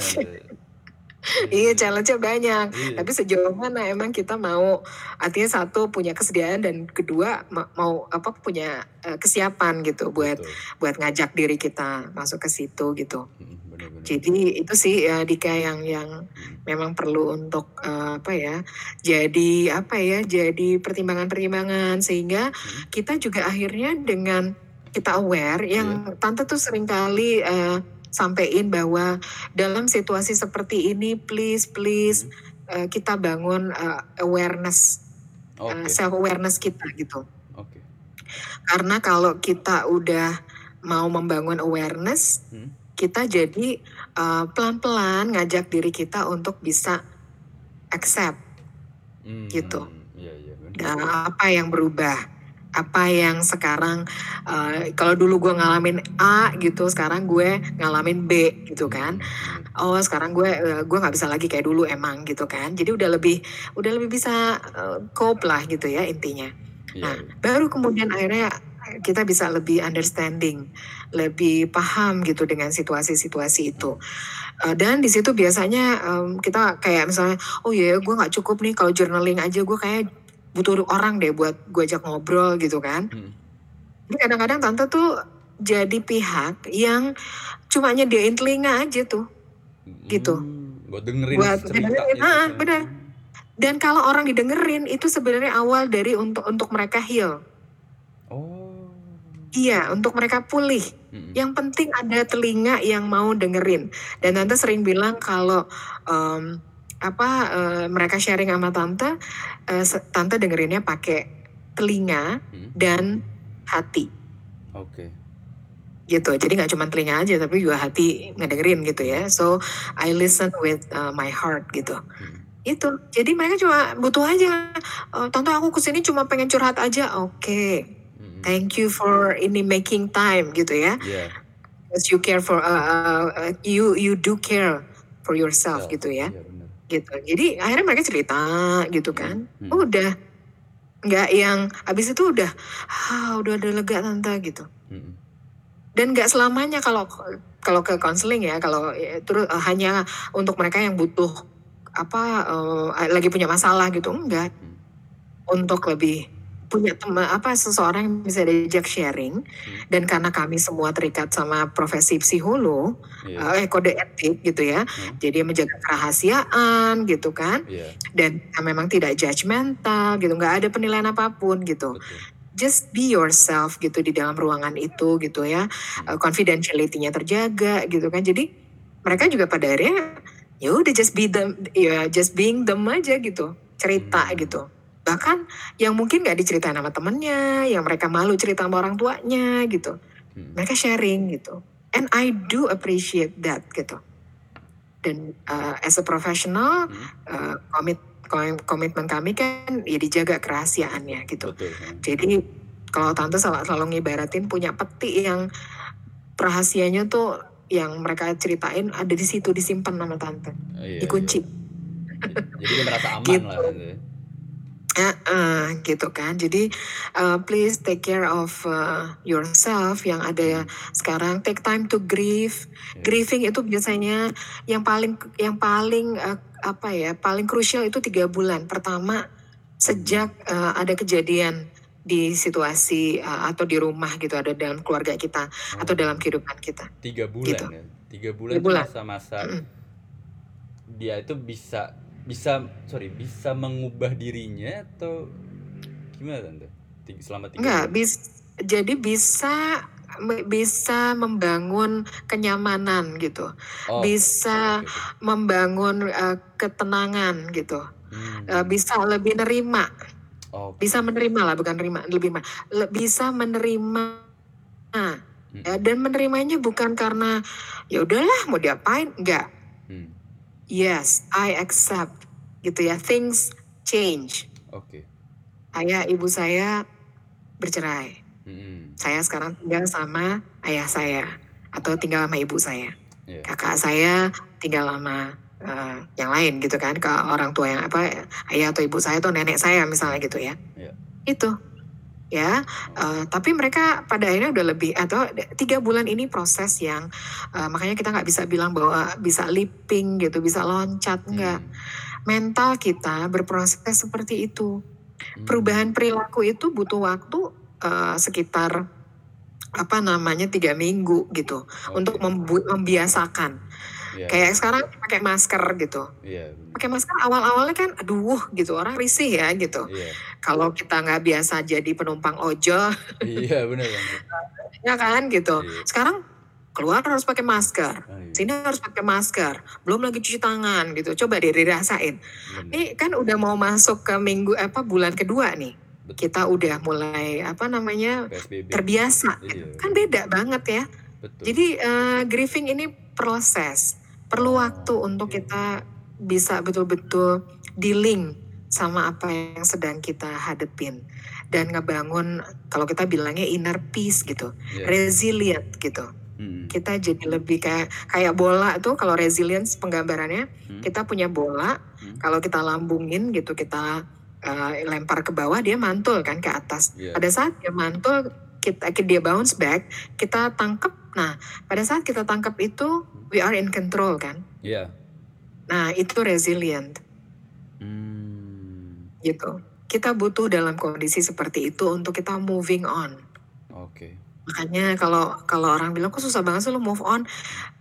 Iya, challenge-nya banyak. Iya. Tapi sejauh mana emang kita mau artinya satu punya kesediaan dan kedua ma- mau apa punya eh, kesiapan gitu buat Betul. buat ngajak diri kita masuk ke situ gitu. Hmm. Jadi itu sih ya Dika yang yang Hmm. memang perlu untuk eh, apa ya? Jadi apa ya? Jadi pertimbangan-pertimbangan sehingga Hmm. kita juga akhirnya dengan kita aware yang tante tuh sering kali eh, sampein bahwa dalam situasi seperti ini please please eh, kita bangun eh, awareness Oke. self awareness kita gitu Oke. karena kalau kita udah mau membangun awareness Hmm. kita jadi eh, pelan-pelan ngajak diri kita untuk bisa accept Hmm. Gitu. Iya, iya. benar. Nah, apa yang berubah apa yang sekarang eh, kalau dulu gue ngalamin A gitu sekarang gue ngalamin B gitu kan. Oh sekarang gue eh, gue nggak bisa lagi kayak dulu emang gitu kan. Jadi udah lebih udah lebih bisa eh, cope lah gitu ya intinya. Iya, nah baru kemudian akhirnya kita bisa lebih understanding, lebih paham gitu dengan situasi-situasi itu. Uh, dan di situ biasanya um, kita kayak misalnya, oh iya, yeah, gue nggak cukup nih kalau journaling aja gue kayak butuh orang deh buat gue ajak ngobrol gitu kan. Hmm. kadang-kadang tante tuh jadi pihak yang cuma nyediain telinga aja tuh, gitu. Hmm, buat dengerin buat cerita. Dengerin, gitu, ah, benar. Dan kalau orang didengerin itu sebenarnya awal dari untuk untuk mereka heal. Oh. Iya, untuk mereka pulih. Hmm. Yang penting ada telinga yang mau dengerin. Dan tante sering bilang kalau um, apa uh, mereka sharing sama tante, uh, tante dengerinnya pakai telinga hmm. dan hati. Oke. Okay. Gitu. Jadi nggak cuma telinga aja, tapi juga hati ngedengerin gitu ya. So I listen with uh, my heart gitu. Hmm. Itu. Jadi mereka cuma butuh aja. Uh, tante aku ke sini cuma pengen curhat aja. Oke. Okay thank you for ini making time gitu ya yeah. because you care for uh, uh, you you do care for yourself yeah. gitu ya yeah, gitu jadi akhirnya mereka cerita gitu kan hmm. udah nggak yang habis itu udah ah udah ada lega tante gitu hmm. dan nggak selamanya kalau kalau ke konseling ya kalau ya, terus uh, hanya untuk mereka yang butuh apa uh, lagi punya masalah gitu enggak hmm. untuk lebih punya teman apa seseorang yang bisa diajak sharing hmm. dan karena kami semua terikat sama profesi psikolog yeah. eh kode etik gitu ya hmm. jadi menjaga kerahasiaan gitu kan yeah. dan memang tidak judgmental gitu nggak ada penilaian apa pun gitu Betul just be yourself gitu di dalam ruangan itu gitu ya uh, confidentiality-nya terjaga gitu kan jadi mereka juga pada akhirnya ya udah just be them ya just being them aja gitu cerita hmm. gitu bahkan yang mungkin gak diceritain sama temennya, yang mereka malu cerita sama orang tuanya gitu. Hmm. Mereka sharing gitu. And I do appreciate that gitu. Dan uh, as a professional, hmm. uh, komit komitmen kami kan ya dijaga kerahasiaannya gitu. Betul, hmm. Jadi kalau tante selalu, selalu ngibaratin punya peti yang rahasianya tuh yang mereka ceritain ada di situ disimpan nama tante, oh, iya, dikunci. Iya. Jadi merasa aman gitu. lah. Uh, uh, gitu kan. Jadi uh, please take care of uh, yourself yang ada sekarang. Take time to grieve. Grieving itu biasanya yang paling yang paling uh, apa ya paling krusial itu tiga bulan. Pertama sejak uh, ada kejadian di situasi uh, atau di rumah gitu ada dalam keluarga kita oh. atau dalam kehidupan kita. Tiga bulan gitu. ya. Tiga bulan, bulan. masa-masa mm -hmm. dia itu bisa bisa sorry bisa mengubah dirinya atau gimana tante? Selama tiga Enggak, bis, jadi bisa bisa membangun kenyamanan gitu, oh, bisa okay, membangun uh, ketenangan gitu, hmm. uh, bisa lebih nerima, okay. bisa menerima lah bukan nerima lebih le, bisa menerima, hmm. ya, dan menerimanya bukan karena ya udahlah mau diapain, enggak, hmm Yes, I accept. Gitu ya, things change. Oke. Okay. Ayah ibu saya bercerai. Mm-hmm. Saya sekarang tinggal sama ayah saya atau tinggal sama ibu saya. Yeah. Kakak saya tinggal sama uh, yang lain gitu kan ke orang tua yang apa ayah atau ibu saya atau nenek saya misalnya gitu ya. Yeah. Itu ya uh, tapi mereka pada akhirnya udah lebih atau tiga bulan ini proses yang uh, makanya kita nggak bisa bilang bahwa bisa leaping gitu bisa loncat nggak hmm. mental kita berproses seperti itu hmm. perubahan perilaku itu butuh waktu uh, sekitar apa namanya tiga minggu gitu okay. untuk membiasakan yeah. kayak sekarang pakai masker gitu yeah, pakai masker awal-awalnya kan aduh gitu orang risih ya gitu yeah. kalau kita nggak biasa jadi penumpang ojol iya yeah, benar ya kan gitu yeah. sekarang keluar harus pakai masker, oh, iya. sini harus pakai masker, belum lagi cuci tangan gitu. Coba deh dirasain. Bener. Ini kan udah mau masuk ke minggu apa bulan kedua nih. Betul. Kita udah mulai apa namanya PSBB. terbiasa. Iya. Kan beda banget ya. Betul. Jadi uh, grieving ini proses perlu waktu untuk kita bisa betul-betul dealing sama apa yang sedang kita hadepin dan ngebangun kalau kita bilangnya inner peace gitu, yeah. resilient gitu. Hmm. Kita jadi lebih kayak kayak bola tuh kalau resilience penggambarannya hmm. kita punya bola, hmm. kalau kita lambungin gitu kita uh, lempar ke bawah dia mantul kan ke atas. Yeah. Pada saat dia mantul kita dia bounce back, kita tangkap. Nah, pada saat kita tangkap itu we are in control kan. Iya. Nah, itu resilient Hmm. gitu. Kita butuh dalam kondisi seperti itu untuk kita moving on. Oke. Makanya kalau kalau orang bilang kok susah banget sih lo move on,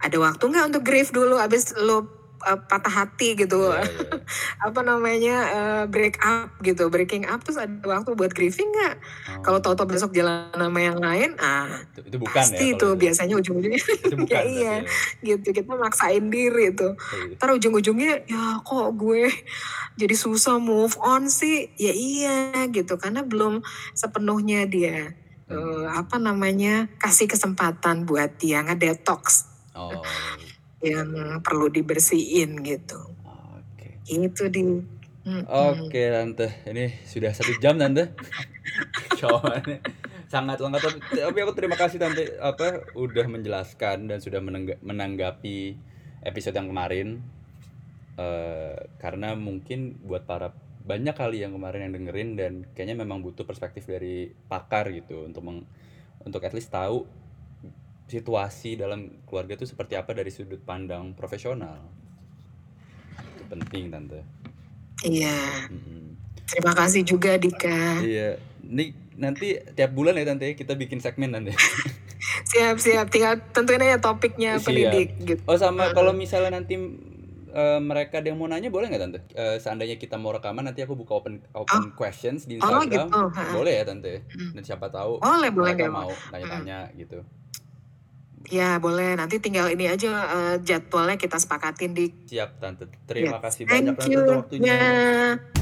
ada waktu nggak untuk grief dulu abis lo uh, patah hati gitu, Iya, iya. apa namanya uh, break up gitu, breaking up terus ada waktu buat grieving nggak? Oh. Kalau tahu-tahu besok jalan sama yang lain, ah itu, itu bukan pasti ya itu itu. biasanya ujung-ujungnya Itu bukan. ya iya gitu kita maksain diri itu. ya. Ntar ujung-ujungnya ya kok gue jadi susah move on sih, ya iya gitu karena belum sepenuhnya dia Hmm. eh, apa namanya kasih kesempatan buat dia ngedetox Oh. Yang perlu dibersihin gitu. Oke. Itu di Mm-mm. Oke tante, ini sudah satu jam tante. Jawabannya sangat lengkap. Tapi- aku terima kasih tante apa udah menjelaskan dan sudah menanggapi episode yang kemarin. Eh, karena mungkin buat para banyak kali yang kemarin yang dengerin dan kayaknya memang butuh perspektif dari pakar gitu untuk meng, untuk at least tahu situasi dalam keluarga itu seperti apa dari sudut pandang profesional. Itu penting tante. Iya, Mm-mm. terima kasih juga Dika. Iya, ini nanti tiap bulan ya tante kita bikin segmen nanti. Siap siap, tinggal tentuin aja topiknya Siap. pendidik gitu. Oh sama kalau misalnya nanti eh, mereka ada yang mau nanya boleh nggak tante? Eh, seandainya kita mau rekaman nanti aku buka open open questions di Oh Instagram. gitu. ha. Boleh ya tante? Mm. Dan siapa tahu Boleh boleh mereka nggak mau tanya-tanya gitu. Ya boleh. Nanti tinggal ini aja eh, jadwalnya kita sepakatin di. Siap tante. Terima Ya. kasih banyak Thank tante you. untuk waktunya. Ya.